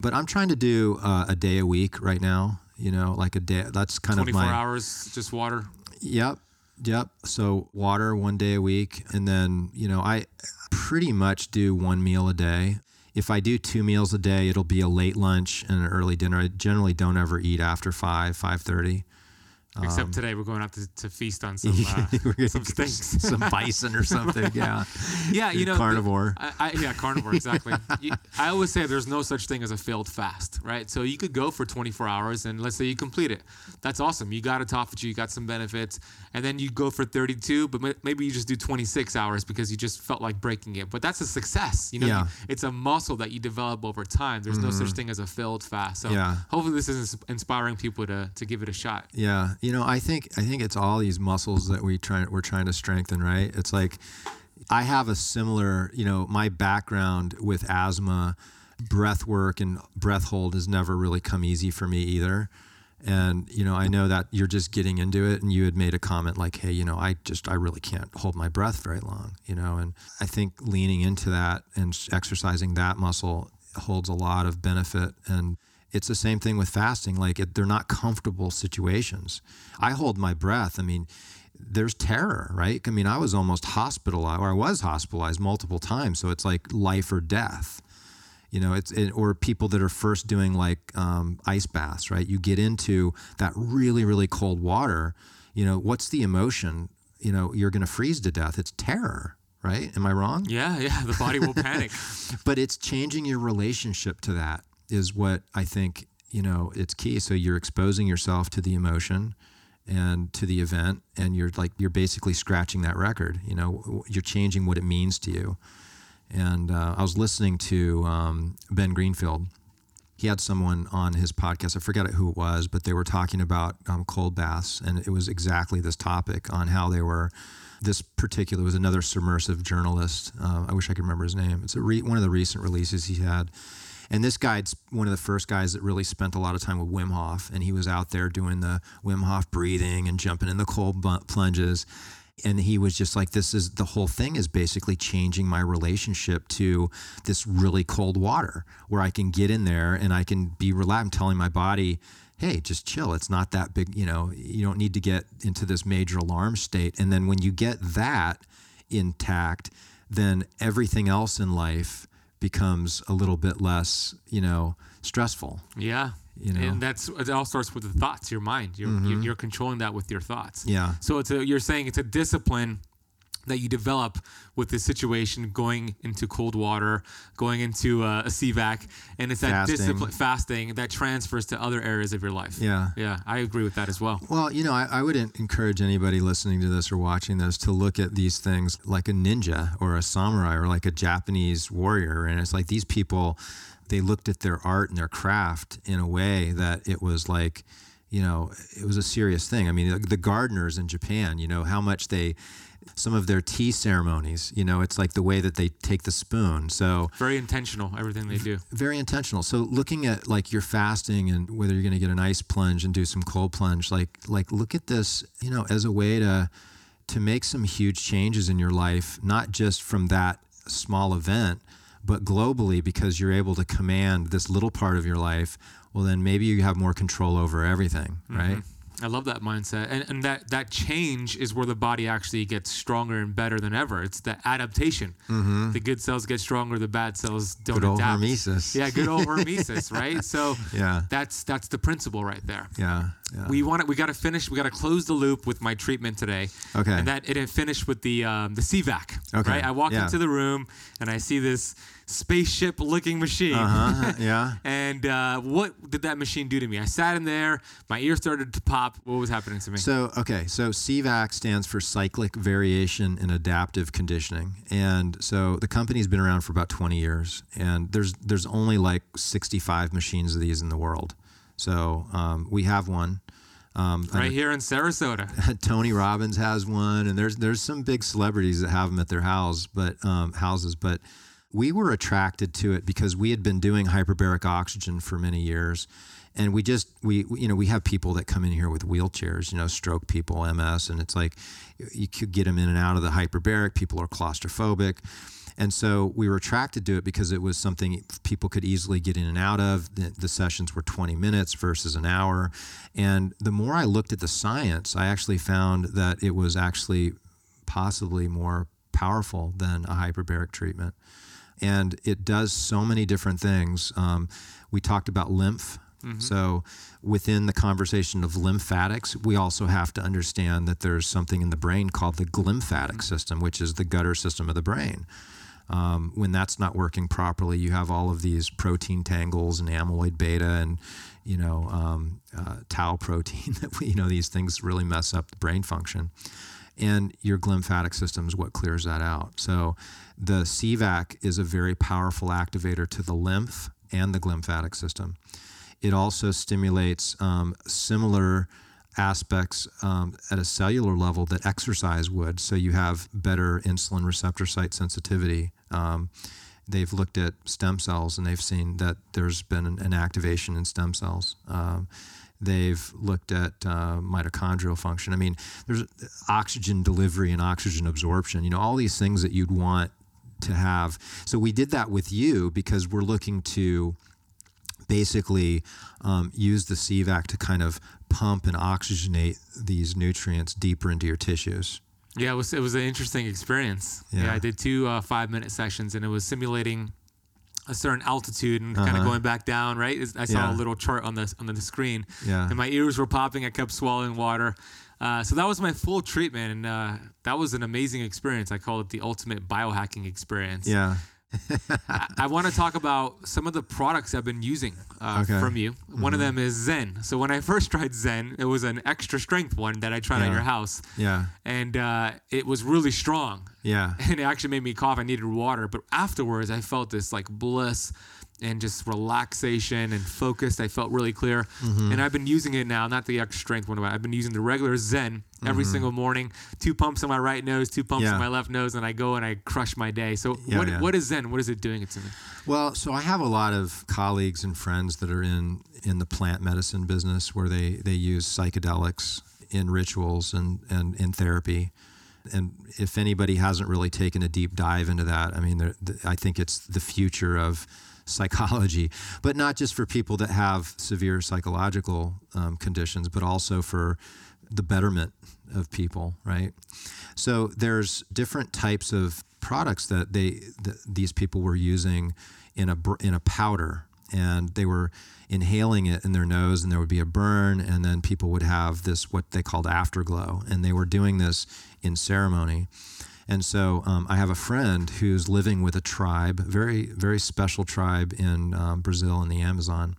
But I'm trying to do uh, a day a week right now, you know, like a day. That's kind 24 of my. hours, just water. Yep. Yep. So water one day a week. And then, you know, I pretty much do one meal a day. If I do two meals a day, it'll be a late lunch and an early dinner. I generally don't ever eat after five, five thirty. Except today, we're going out to, to feast on some uh, some steaks. some bison or something. Yeah, yeah, you know, carnivore. I, I, yeah, carnivore, exactly. You- I always say there's no such thing as a failed fast, right? So you could go for 24 hours and let's say you complete it. That's awesome. You got autophagy, you got some benefits, and then you go for 32, but maybe you just do 26 hours because you just felt like breaking it. But that's a success. You know, Yeah. It's a muscle that you develop over time. There's no such thing as a failed fast. So Mm-hmm. Yeah. hopefully this is inspiring people to to give it a shot. Yeah, you know, I think I think it's all these muscles that we try we're trying to strengthen, right? It's like I have a similar, you know, my background with asthma, breath work and breath hold has never really come easy for me either. And you know, I know that you're just getting into it and you had made a comment like, "Hey, you know, I just I really can't hold my breath very long," you know, and I think leaning into that and exercising that muscle holds a lot of benefit and it's the same thing with fasting like it, they're not comfortable situations. I hold my breath i mean there's terror right? I mean i was almost hospitalized or i was hospitalized multiple times so it's like life or death. You know it's it, or people that are first doing like um, ice baths right? You get into that really really cold water you know what's the emotion? You know you're going to freeze to death. It's terror right? Am i wrong? Yeah, yeah, the body will panic. but it's changing your relationship to that is what I think you know it's key. So you're exposing yourself to the emotion and to the event, and you're like you're basically scratching that record. You know, you're changing what it means to you. And uh, I was listening to um, Ben Greenfield. He had someone on his podcast. I forget who it was, but they were talking about um, cold baths, and it was exactly this topic on how they were. This particular was another submersive journalist. Uh, I wish I could remember his name. It's re- one of the recent releases he had. And this guy's one of the first guys that really spent a lot of time with Wim Hof, and he was out there doing the Wim Hof breathing and jumping in the cold plunges. And he was just like, "This is the whole thing is basically changing my relationship to this really cold water, where I can get in there and I can be relaxed. I'm telling my body, hey, just chill. It's not that big. You know, you don't need to get into this major alarm state. And then when you get that intact, then everything else in life becomes a little bit less, you know, stressful. Yeah. You know? Mm-hmm. and that's it. All starts with the thoughts, your mind. You're you're, you're controlling that with your thoughts. Yeah. So it's a you're saying it's a discipline that you develop with this situation, going into cold water, going into uh, a CVAC, and it's that Fasting. discipline, fasting, that transfers to other areas of your life. Yeah. Yeah, I agree with that as well. Well, you know, I, I would en- encourage anybody listening to this or watching this to look at these things like a ninja or a samurai or like a Japanese warrior. And it's like these people, they looked at their art and their craft in a way that it was like, you know, it was a serious thing. I mean, the, the gardeners in Japan, you know, how much they, some of their tea ceremonies, you know, it's like the way that they take the spoon. So, Very intentional, everything they do. very intentional. So looking at like your fasting and whether you're going to get an ice plunge and do some cold plunge, like like look at this, you know, as a way to to make some huge changes in your life, not just from that small event, but globally because you're able to command this little part of your life. Well, then maybe you have more control over everything, right? I love that mindset, and and that that change is where the body actually gets stronger and better than ever. It's the adaptation. The good cells get stronger, the bad cells don't Mm-hmm. Good old adapt. hormesis. Yeah, good old hormesis, right? So Yeah. that's that's the principle right there. Yeah. Yeah. We want to, we got to finish. We got to close the loop with my treatment today. Okay. And that it had finished with the um, the CVAC. Okay, Right. I walk yeah. into the room and I see this spaceship-looking machine. uh-huh. yeah. And uh, what did that machine do to me? I sat in there. My ear started to pop. What was happening to me? So, okay, so CVAC stands for Cyclic Variation in Adaptive Conditioning. And so the company's been around for about 20 years, and there's there's only like 65 machines of these in the world. So um, we have one. Um, right here in Sarasota. Tony Robbins has one, and there's there's some big celebrities that have them at their house, but um, houses. But we were attracted to it because we had been doing hyperbaric oxygen for many years, and we just we we- you know we have people that come in here with wheelchairs, you know, stroke people, MS, and it's like you could get them in and out of the hyperbaric. People are claustrophobic. And so we were attracted to it because it was something people could easily get in and out of. The, the sessions were 20 minutes versus an hour. And the more I looked at the science, I actually found that it was actually possibly more powerful than a hyperbaric treatment. And it does so many different things. Um, we talked about lymph So, within the conversation of lymphatics, we also have to understand that there's something in the brain called the glymphatic system, which is the gutter system of the brain. Um, when that's not working properly, you have all of these protein tangles and amyloid beta and you know um, uh, tau protein. That we, you know these things really mess up the brain function, and your glymphatic system is what clears that out. So the CVAC is a very powerful activator to the lymph and the glymphatic system. It also stimulates um, similar aspects um, at a cellular level that exercise would. So you have better insulin receptor site sensitivity. Um, they've looked at stem cells and they've seen that there's been an, activation in stem cells. Um, they've looked at uh, mitochondrial function. I mean, there's oxygen delivery and oxygen absorption. You know, all these things that you'd want to have. So we did that with you because we're looking to basically um, use the CVAC to kind of pump and oxygenate these nutrients deeper into your tissues. Yeah, it was it was an interesting experience. Yeah, Yeah. I did two uh, five minute sessions, and it was simulating a certain altitude and kind of Uh-huh. going back down. Right, I saw Yeah. a little chart on the on the screen, Yeah. and my ears were popping. I kept swallowing water. Uh, so that was my full treatment, and uh, that was an amazing experience. I call it the ultimate biohacking experience. Yeah. I want to talk about some of the products I've been using uh, Okay. from you. One of them is Zen. So when I first tried Zen, it was an extra strength one that I tried at your house, Yeah. and uh, it was really strong. Yeah. And it actually made me cough. I needed water, but afterwards I felt this like bliss and just relaxation and focused. I felt really clear, Mm-hmm. and I've been using it now. Not the extra strength one, but I've been using the regular Zen every single morning. Two pumps on my right nose, two pumps Mm-hmm. Yeah. on my left nose, and I go and I crush my day. So Yeah, what, yeah. what is Zen? What is it doing it to me? Well, so I have a lot of colleagues and friends that are in in the plant medicine business where they they use psychedelics in rituals and and in therapy. And if anybody hasn't really taken a deep dive into that, I mean, I think it's the future of psychology, but not just for people that have severe psychological um, conditions, but also for the betterment of people, right? So there's different types of products that they that these people were using in a in a powder, and they were inhaling it in their nose, and there would be a burn, and then people would have this what they called afterglow, and they were doing this in ceremony. And so um, I have a friend who's living with a tribe, very very special tribe in um, Brazil in the Amazon,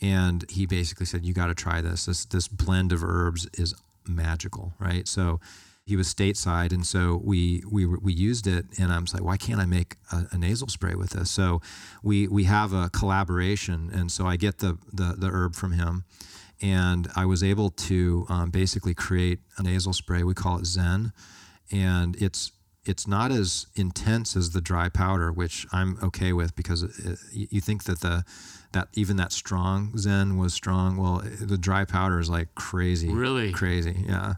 and he basically said, "You got to try this. This this blend of herbs is magical, right?" So he was stateside, and so we we we used it, and I'm like, "Why can't I make a, a nasal spray with this?" So we we have a collaboration, and so I get the the, the herb from him. And I was able to um, basically create a nasal spray. We call it Zen, and it's it's not as intense as the dry powder, which I'm okay with because it, it, you think that the that even that strong Zen was strong. Well, the dry powder is like crazy, Really? crazy, yeah.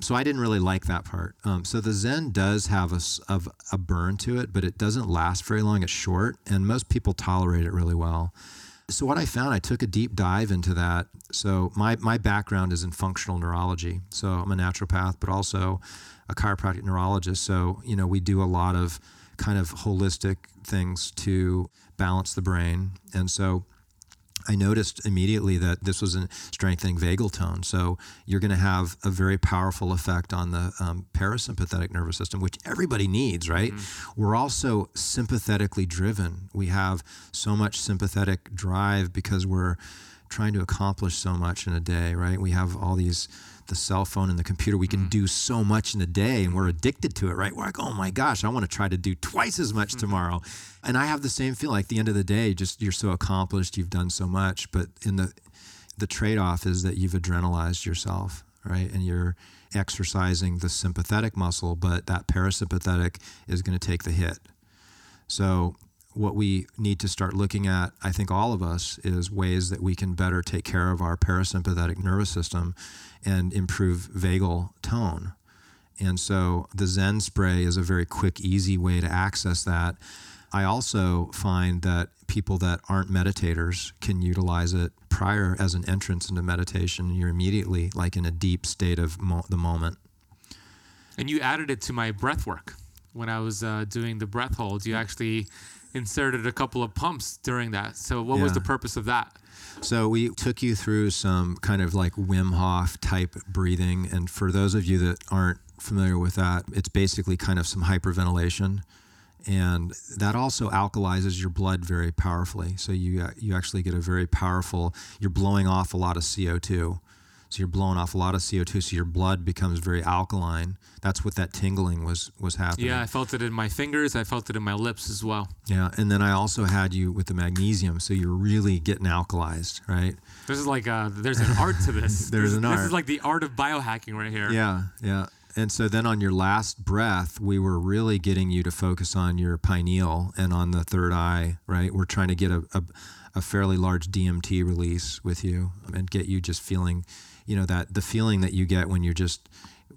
So I didn't really like that part. Um, so the Zen does have a, of a burn to it, but it doesn't last very long. It's short, and most people tolerate it really well. So what I found, I took a deep dive into that. So my my background is in functional neurology. So I'm a naturopath, but also a chiropractic neurologist. So you know we do a lot of kind of holistic things to balance the brain, and so I noticed immediately that this was a strengthening vagal tone. So you're going to have a very powerful effect on the um, parasympathetic nervous system, which everybody needs, right? We're also sympathetically driven. We have so much sympathetic drive because we're trying to accomplish so much in a day, right? We have all these the cell phone and the computer we can mm. do so much in a day and we're addicted to it right? We're like oh my gosh i want to try to do twice as much hmm. tomorrow. And i have the same feeling like the end of the day just you're so accomplished you've done so much but in the the trade-off is that you've adrenalized yourself right? And you're exercising the sympathetic muscle but that parasympathetic is going to take the hit. So, what we need to start looking at, I think all of us, is ways that we can better take care of our parasympathetic nervous system and improve vagal tone. And so, the Zen spray is a very quick, easy way to access that. I also find that people that aren't meditators can utilize it prior as an entrance into meditation. You're immediately like in a deep state of mo- the moment. And you added it to my breath work when I was uh, doing the breath holds. You actually inserted a couple of pumps during that. So what was the purpose of that? So we took you through some kind of like Wim Hof type breathing. And for those of you that aren't familiar with that, it's basically kind of some hyperventilation. And that also alkalizes your blood very powerfully. So you, uh, you actually get a very powerful, you're blowing off a lot of CO2. So you're blowing off a lot of CO2, so your blood becomes very alkaline. That's what that tingling was was happening. Yeah, I felt it in my fingers. I felt it in my lips as well. Yeah, and then I also had you with the magnesium, so you're really getting alkalized, right? This is like uh, there's an art to this. there's an this art. This is like the art of biohacking right here. Yeah, yeah. And so then on your last breath, we were really getting you to focus on your pineal and on the third eye, right? We're trying to get a, a, a fairly large DMT release with you and get you just feeling you know that the feeling that you get when you're just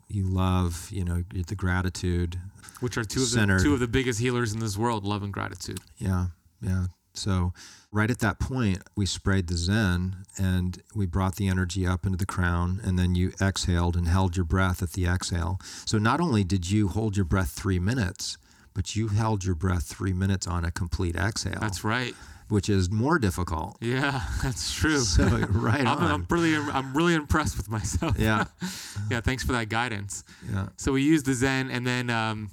you love you know the gratitude which are two of the two of the biggest healers in this world love and gratitude. Yeah yeah. So right at that point we sprayed the zen and we brought the energy up into the crown and then you exhaled and held your breath at the exhale. So not only did you hold your breath three minutes but you held your breath three minutes on a complete exhale. That's right which is more difficult. Yeah, that's true. So right I'm, on. I'm really, I'm really impressed with myself. Yeah. yeah. Thanks for that guidance. Yeah. So we used the Zen, and then um,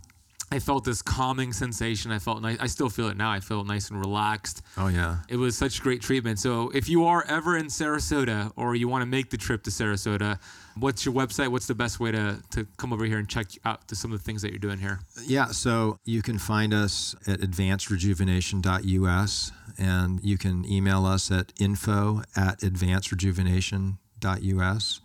I felt this calming sensation. I felt nice. I still feel it now. I feel nice and relaxed. Oh yeah. It was such great treatment. So if you are ever in Sarasota or you want to make the trip to Sarasota, What's your website? What's the best way to, to come over here and check out to some of the things that you're doing here? Yeah, so you can find us at advancedrejuvenation.us and you can email us at info at advancedrejuvenation.us.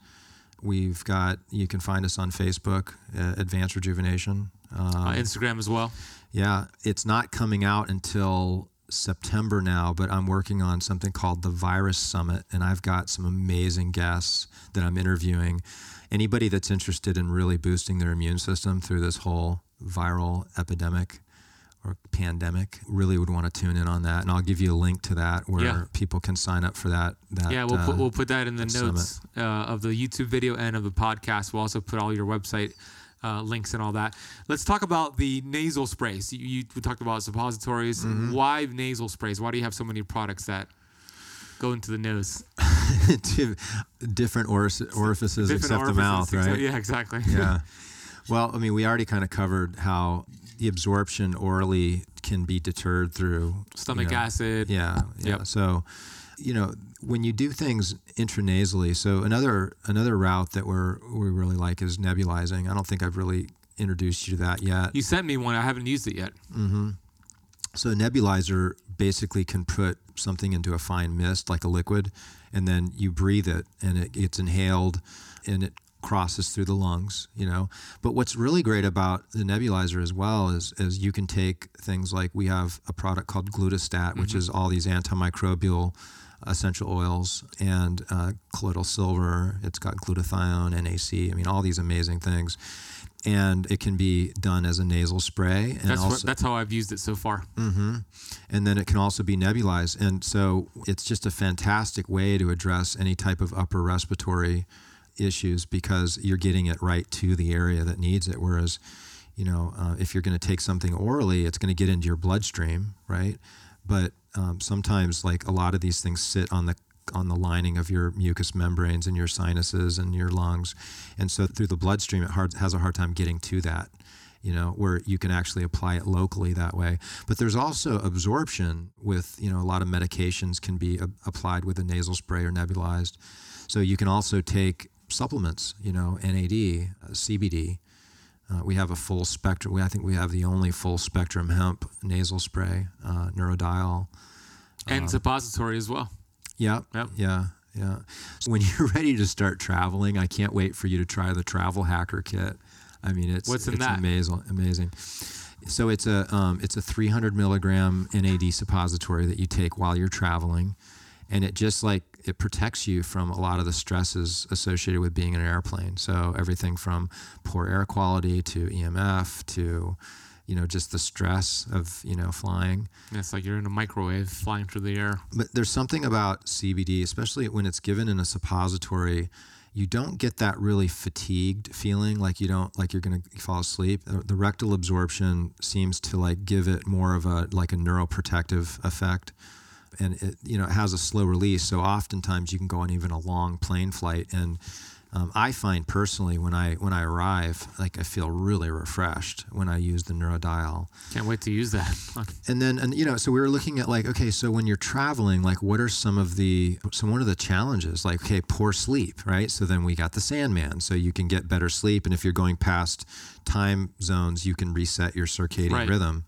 We've got, you can find us on Facebook, uh, Advanced Rejuvenation. Um, uh, Instagram as well. Yeah, it's not coming out until September now, but I'm working on something called the Virus Summit, and I've got some amazing guests that I'm interviewing. Anybody that's interested in really boosting their immune system through this whole viral epidemic or pandemic really would want to tune in on that, and I'll give you a link to that where yeah. people can sign up for that. that yeah, we'll uh, put we'll put that in the notes uh, of the YouTube video and of the podcast. We'll also put all your website uh, links and all that. Let's talk about the nasal sprays. You, you we talked about suppositories. Mm-hmm. Why nasal sprays? Why do you have so many products that go into the nose? different orifices different except orifices, the mouth, right? Except, yeah, exactly. yeah. Well, I mean, we already kind of covered how the absorption orally can be deterred through stomach you know, acid. Yeah, yeah. Yep. So, you know, when you do things intranasally, so another another route that we're we really like is nebulizing. I don't think I've really introduced you to that yet. You sent me one. I haven't used it yet. Mm-hmm. So a nebulizer basically can put something into a fine mist, like a liquid, and then you breathe it, and it gets inhaled, and it crosses through the lungs. You know. But what's really great about the nebulizer as well is is you can take things like we have a product called Glutastat, mm-hmm. which is all these antimicrobial essential oils and uh, colloidal silver. It's got glutathione, NAC. I mean, all these amazing things. And it can be done as a nasal spray. And that's, also, what, that's how I've used it so far. Mm-hmm. And then it can also be nebulized. And so it's just a fantastic way to address any type of upper respiratory issues because you're getting it right to the area that needs it. Whereas, you know, uh, if you're going to take something orally, it's going to get into your bloodstream, right? But um, sometimes like a lot of these things sit on the on the lining of your mucous membranes and your sinuses and your lungs. And so through the bloodstream it hard, has a hard time getting to that you know where you can actually apply it locally that way. But there's also absorption with you know a lot of medications can be a- applied with a nasal spray or nebulized. So you can also take supplements you know nad uh, cbd uh, we have a full spectrum. We, I think we have the only full spectrum hemp nasal spray, uh, Neurodial. And um, suppository as well. Yeah. Yep. Yeah. Yeah. So when you're ready to start traveling, I can't wait for you to try the Travel Hacker Kit. I mean, it's What's in it's that? amazing. Amazing. So it's a um, it's a 300 milligram NAD suppository that you take while you're traveling, and it just like it protects you from a lot of the stresses associated with being in an airplane. So everything from poor air quality to EMF to you know just the stress of you know flying. It's like you're in a microwave flying through the air. But there's something about CBD, especially when it's given in a suppository. You don't get that really fatigued feeling, like you don't like you're going to fall asleep. The rectal absorption seems to like give it more of a like a neuroprotective effect and it you know it has a slow release. So oftentimes you can go on even a long plane flight and um, I find personally when I when I arrive, like I feel really refreshed when I use the Neurodial. Can't wait to use that. and then and you know, so we were looking at like, okay, so when you're traveling, like what are some of the so what are the challenges? Like, okay, poor sleep, right? So then we got the Sandman, so you can get better sleep, and if you're going past time zones, you can reset your circadian right. rhythm.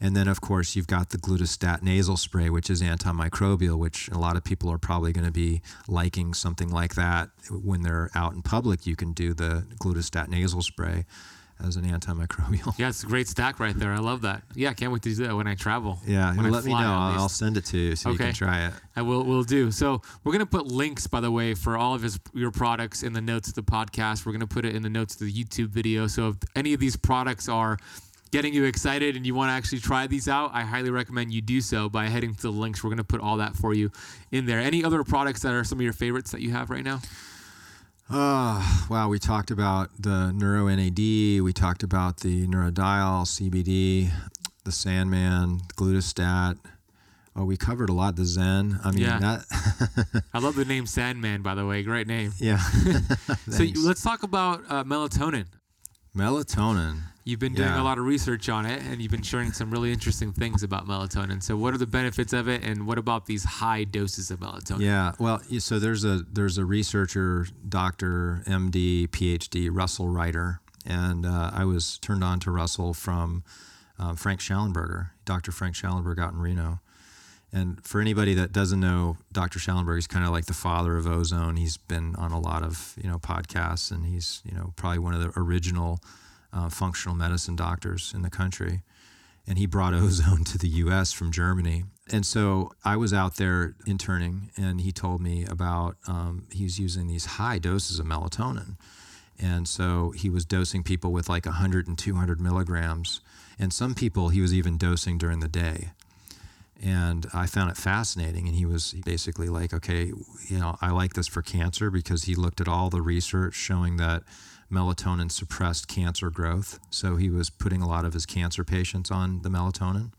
And then, of course, you've got the glutastat nasal spray, which is antimicrobial, which a lot of people are probably going to be liking something like that when they're out in public. You can do the glutastat nasal spray as an antimicrobial. Yeah, it's a great stack right there. I love that. Yeah, I can't wait to do that when I travel. Yeah, let me know. I'll send it to you so okay. you can try it. I will. Will do. So we're gonna put links, by the way, for all of his your products in the notes of the podcast. We're gonna put it in the notes of the YouTube video. So if any of these products are getting you excited and you want to actually try these out, I highly recommend you do so by heading to the links. We're going to put all that for you in there. Any other products that are some of your favorites that you have right now? Oh, wow. We talked about the Neuro NAD. We talked about the Neurodial, CBD, the Sandman, Glutastat. Oh, we covered a lot. The Zen. I mean, yeah. That I love the name Sandman, by the way. Great name. Yeah. so let's talk about uh, melatonin. Melatonin. You've been doing yeah. a lot of research on it, and you've been sharing some really interesting things about melatonin. So, what are the benefits of it, and what about these high doses of melatonin? Yeah, well, so there's a there's a researcher, doctor, MD, PhD, Russell Reiter, and uh, I was turned on to Russell from uh, Frank Shallenberger, Dr. Frank Shallenberger out in Reno. And for anybody that doesn't know Dr. Shallenberger, he's kind of like the father of ozone. He's been on a lot of you know podcasts, and he's you know probably one of the original uh, functional medicine doctors in the country. And he brought ozone to the US from Germany. And so I was out there interning, and he told me about um, he's using these high doses of melatonin. And so he was dosing people with like 100 and 200 milligrams. And some people he was even dosing during the day. And I found it fascinating. And he was basically like, okay, you know, I like this for cancer because he looked at all the research showing that melatonin suppressed cancer growth. So he was putting a lot of his cancer patients on the melatonin.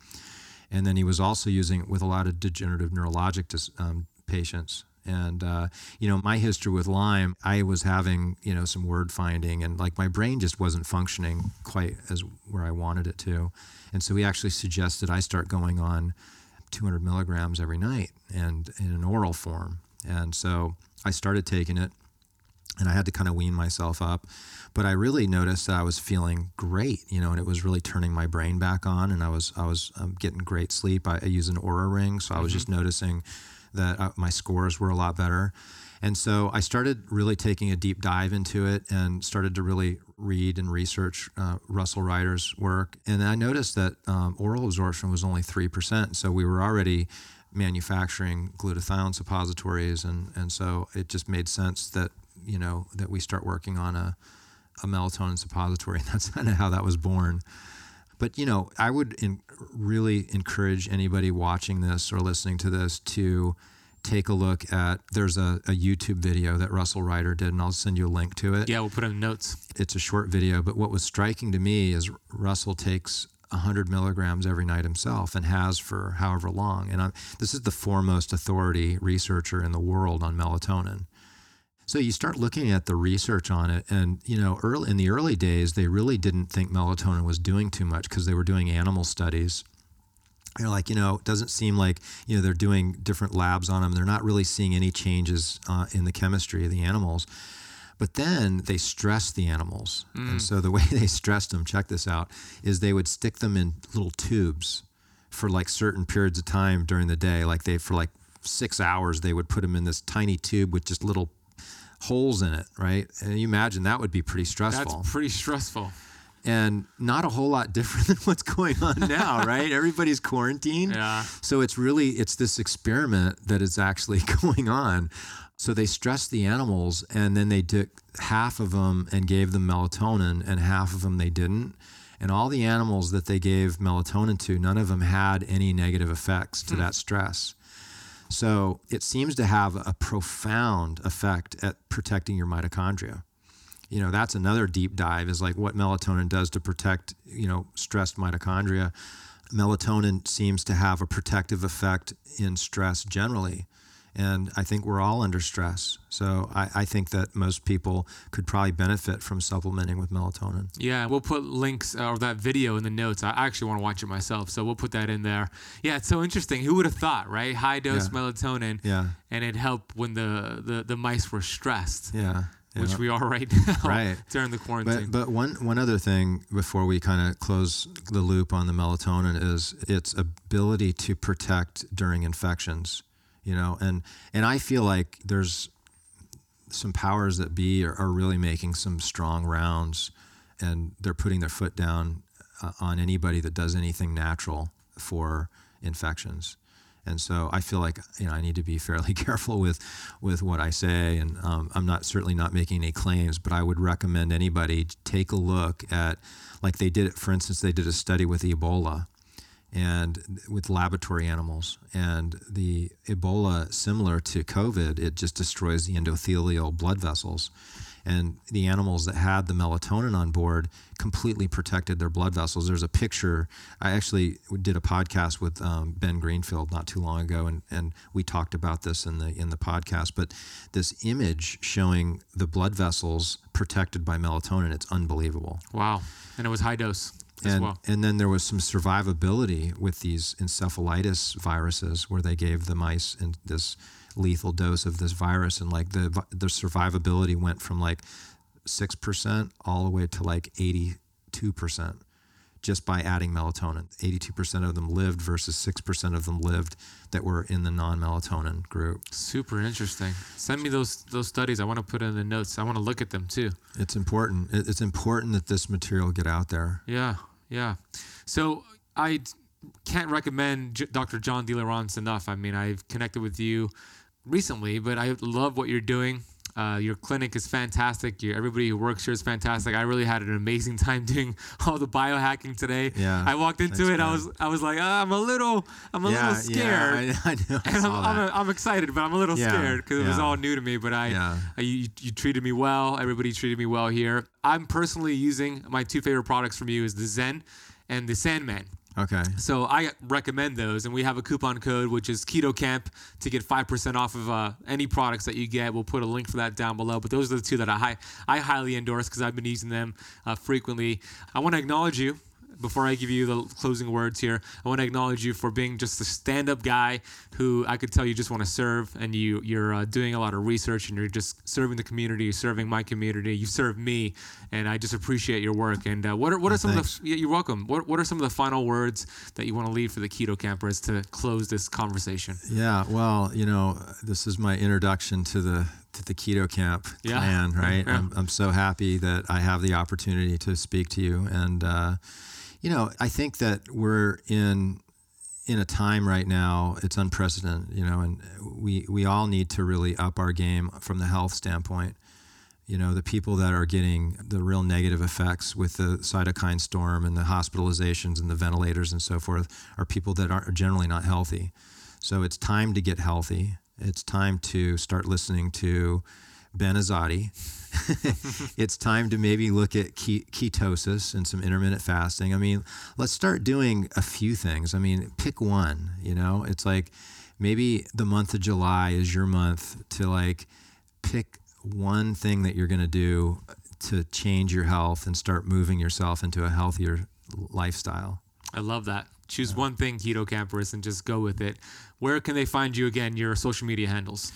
And then he was also using it with a lot of degenerative neurologic dis, um, patients. And, uh, you know, my history with Lyme, I was having, you know, some word finding and like my brain just wasn't functioning quite as where I wanted it to. And so he actually suggested I start going on 200 milligrams every night and in an oral form. And so I started taking it and I had to kind of wean myself up. But I really noticed that I was feeling great, you know, and it was really turning my brain back on, and I was I was um, getting great sleep. I, I, use an Oura ring, so I was mm-hmm. just noticing that uh, my scores were a lot better. And so I started really taking a deep dive into it and started to really read and research uh, Russell Reiter's work. And I noticed that um, oral absorption was only 3%. So we were already manufacturing glutathione suppositories. And, and so it just made sense that you know, that we start working on a, a melatonin suppository. And that's kind of how that was born. But, you know, I would in, really encourage anybody watching this or listening to this to take a look at there's a, a, YouTube video that Russell Reiter did, and I'll send you a link to it. Yeah, we'll put it in notes. It's a short video, but what was striking to me is Russell takes 100 milligrams every night himself and has for however long. And I'm, this is the foremost authority researcher in the world on melatonin. So you start looking at the research on it, and you know, early in the early days, they really didn't think melatonin was doing too much because they were doing animal studies. They're like, you know, it doesn't seem like you know they're doing different labs on them. They're not really seeing any changes uh, in the chemistry of the animals. But then they stressed the animals, mm. and so the way they stressed them, check this out, is they would stick them in little tubes for like certain periods of time during the day. Like they for like six hours, they would put them in this tiny tube with just little holes in it, right? And you imagine that would be pretty stressful. That's pretty stressful. And not a whole lot different than what's going on now, right? Everybody's quarantined. Yeah. So it's really it's this experiment that is actually going on. So they stressed the animals and then they took half of them and gave them melatonin and half of them they didn't. And all the animals that they gave melatonin to, none of them had any negative effects to hmm. that stress. So it seems to have a profound effect at protecting your mitochondria. You know, that's another deep dive is like what melatonin does to protect, you know, stressed mitochondria. melatonin seems to have a protective effect in stress generally. And I think we're all under stress. So I, I, think that most people could probably benefit from supplementing with melatonin. Yeah, we'll put links uh, or that video in the notes. I actually want to watch it myself. So we'll put that in there. Yeah, it's so interesting. Who would have thought, right? High dose yeah. melatonin. Yeah. And it helped when the, the, the mice were stressed. Yeah which we are right now right. during the quarantine. But, but one one other thing before we kind of close the loop on the melatonin is its ability to protect during infections. You know, and and I feel like there's some powers that be are, are really making some strong rounds, and they're putting their foot down uh, on anybody that does anything natural for infections and so I feel like you know I need to be fairly careful with with what I say, and um, I'm not certainly not making any claims, but I would recommend anybody take a look at like they did. it For instance, they did a study with Ebola, and with laboratory animals, and the Ebola, similar to COVID, it just destroys the endothelial blood vessels and the animals that had the melatonin on board completely protected their blood vessels. There's a picture. I actually did a podcast with um, Ben Greenfield not too long ago, and, and we talked about this in the in the podcast. But this image showing the blood vessels protected by melatonin, it's unbelievable. Wow, and it was high dose. And, well. and then there was some survivability with these encephalitis viruses where they gave the mice in this lethal dose of this virus, and like the the survivability went from like six percent all the way to like eighty two percent just by adding melatonin. 82% of them lived versus 6% of them lived that were in the non-melatonin group. Super interesting. Send me those those studies. I want to put in the notes. I want to look at them too. It's important. It's important that this material get out there. Yeah. Yeah. So I can't recommend Dr. John Lieurance enough. I mean, I've connected with you recently, but I love what you're doing. Uh, your clinic is fantastic. Your, everybody who works here is fantastic. I really had an amazing time doing all the biohacking today. Yeah, I walked into it. I was I was like, oh, I'm a little I'm a yeah, little scared. Yeah, I, I know. I and I'm, I'm, a, I'm, excited, but I'm a little yeah, scared because it was all new to me. But I. I you, you treated me well. Everybody treated me well here. I'm personally using my two favorite products from you is the Zen and the Sandman. Okay. So I recommend those, and we have a coupon code which is Keto Camp to get five percent off of uh, any products that you get. We'll put a link for that down below. But those are the two that I I highly endorse because I've been using them uh, frequently. I want to acknowledge you before I give you the closing words here, I want to acknowledge you for being just a stand-up guy who I could tell you just want to serve, and you you're uh, doing a lot of research, and you're just serving the community, serving my community, you serve me, and I just appreciate your work. And uh, what are what are some Thanks. of the you're welcome. What what are some of the final words that you want to leave for the keto campers to close this conversation? Yeah, well, you know, this is my introduction to the to the keto camp yeah. plan, right? Yeah. I'm, I'm so happy that I have the opportunity to speak to you and. Uh, you know, I think that we're in in a time right now it's unprecedented you know and we we all need to really up our game from the health standpoint. You know the people that are getting the real negative effects with the cytokine storm and the hospitalizations and the ventilators and so forth are people that are generally not healthy. So it's time to get healthy. It's time to start listening to Ben Azadi. it's time to maybe look at ketosis and some intermittent fasting. I mean, let's start doing a few things. I mean, pick one, you know? It's like maybe the month of July is your month to like pick one thing that you're going to do to change your health and start moving yourself into a healthier lifestyle. I love that. Choose yeah. one thing, keto campers, and just go with it. Where can they find you again? Your social media handles.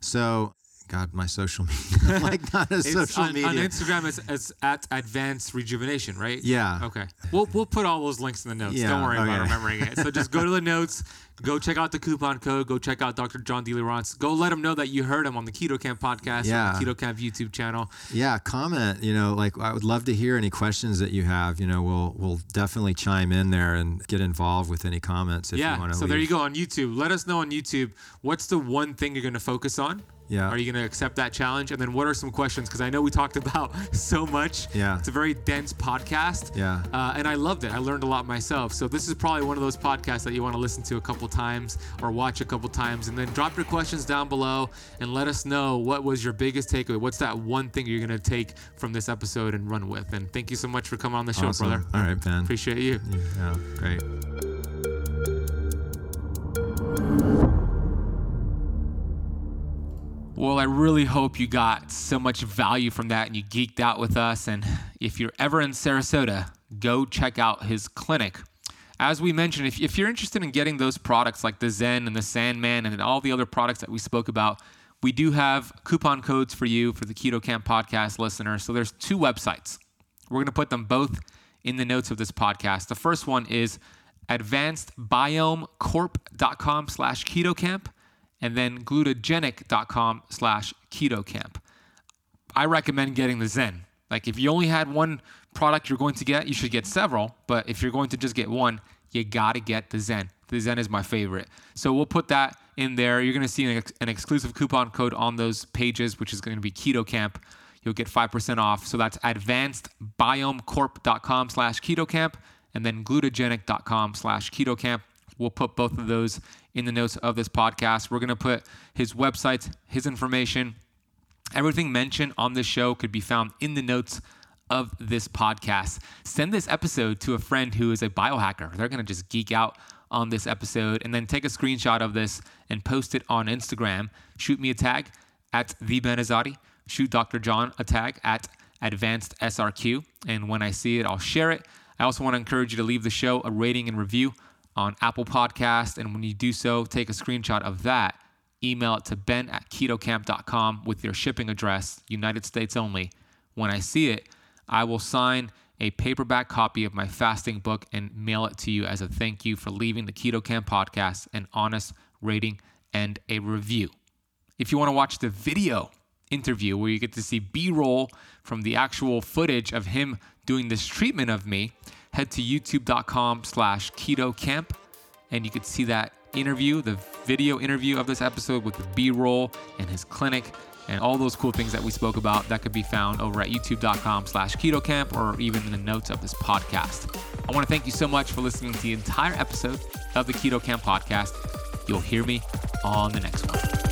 So God, my social media. like not a it's social on, media. On Instagram, it's, it's, at Advanced Rejuvenation, right? Yeah. Okay. We'll, we'll put all those links in the notes. Yeah, Don't worry okay. about remembering it. So just go to the notes, go check out the coupon code, go check out Dr. John Lieurance. Go let him know that you heard him on the Keto Camp podcast, yeah. the Keto Camp YouTube channel. Yeah, comment. You know, like I would love to hear any questions that you have. You know, we'll we'll definitely chime in there and get involved with any comments if yeah, you want to. So leave. there you go on YouTube. Let us know on YouTube what's the one thing you're going to focus on yeah. Are you going to accept that challenge? And then what are some questions? Because I know we talked about so much. Yeah. It's a very dense podcast. Yeah. Uh, and I loved it. I learned a lot myself. So this is probably one of those podcasts that you want to listen to a couple times or watch a couple times. And then drop your questions down below and let us know what was your biggest takeaway. What's that one thing you're going to take from this episode and run with? And thank you so much for coming on the show, awesome. brother. All right, Ben. Appreciate you. Yeah, great. Well, I really hope you got so much value from that and you geeked out with us. And if you're ever in Sarasota, go check out his clinic. As we mentioned, if, if you're interested in getting those products like the Zen and the Sandman and all the other products that we spoke about, we do have coupon codes for you for the Keto Camp podcast listeners. So there's two websites. We're going to put them both in the notes of this podcast. The first one is advancedbiomecorp.com slash ketocamp and then glutagenic.com slash ketocamp. I recommend getting the Zen. Like if you only had one product you're going to get, you should get several. But if you're going to just get one, you got to get the Zen. The Zen is my favorite. So we'll put that in there. You're to see an, ex- an exclusive coupon code on those pages, which is to be ketocamp. You'll get 5% off. So that's advancedbiomecorp.com slash ketocamp and then glutagenic.com slash ketocamp. We'll put both of those in the notes of this podcast. We're going to put his website, his information, everything mentioned on this show could be found in the notes of this podcast. Send this episode to a friend who is a biohacker. They're going to just geek out on this episode and then take a screenshot of this and post it on Instagram. Shoot me a tag at the Benazadi. Shoot Dr. John a tag at advanced SRQ. And when I see it, I'll share it. I also want to encourage you to leave the show a rating and review on Apple Podcast. And when you do so, take a screenshot of that, email it to ben at ketocamp.com with your shipping address, United States only. When I see it, I will sign a paperback copy of my fasting book and mail it to you as a thank you for leaving the Keto Camp podcast an honest rating and a review. If you want to watch the video interview where you get to see B-roll from the actual footage of him doing this treatment of me, head to youtube.com slash keto camp and you could see that interview, the video interview of this episode with the B-roll and his clinic and all those cool things that we spoke about that could be found over at youtube.com slash keto camp or even in the notes of this podcast. I want to thank you so much for listening to the entire episode of the Keto Camp podcast. You'll hear me on the next one.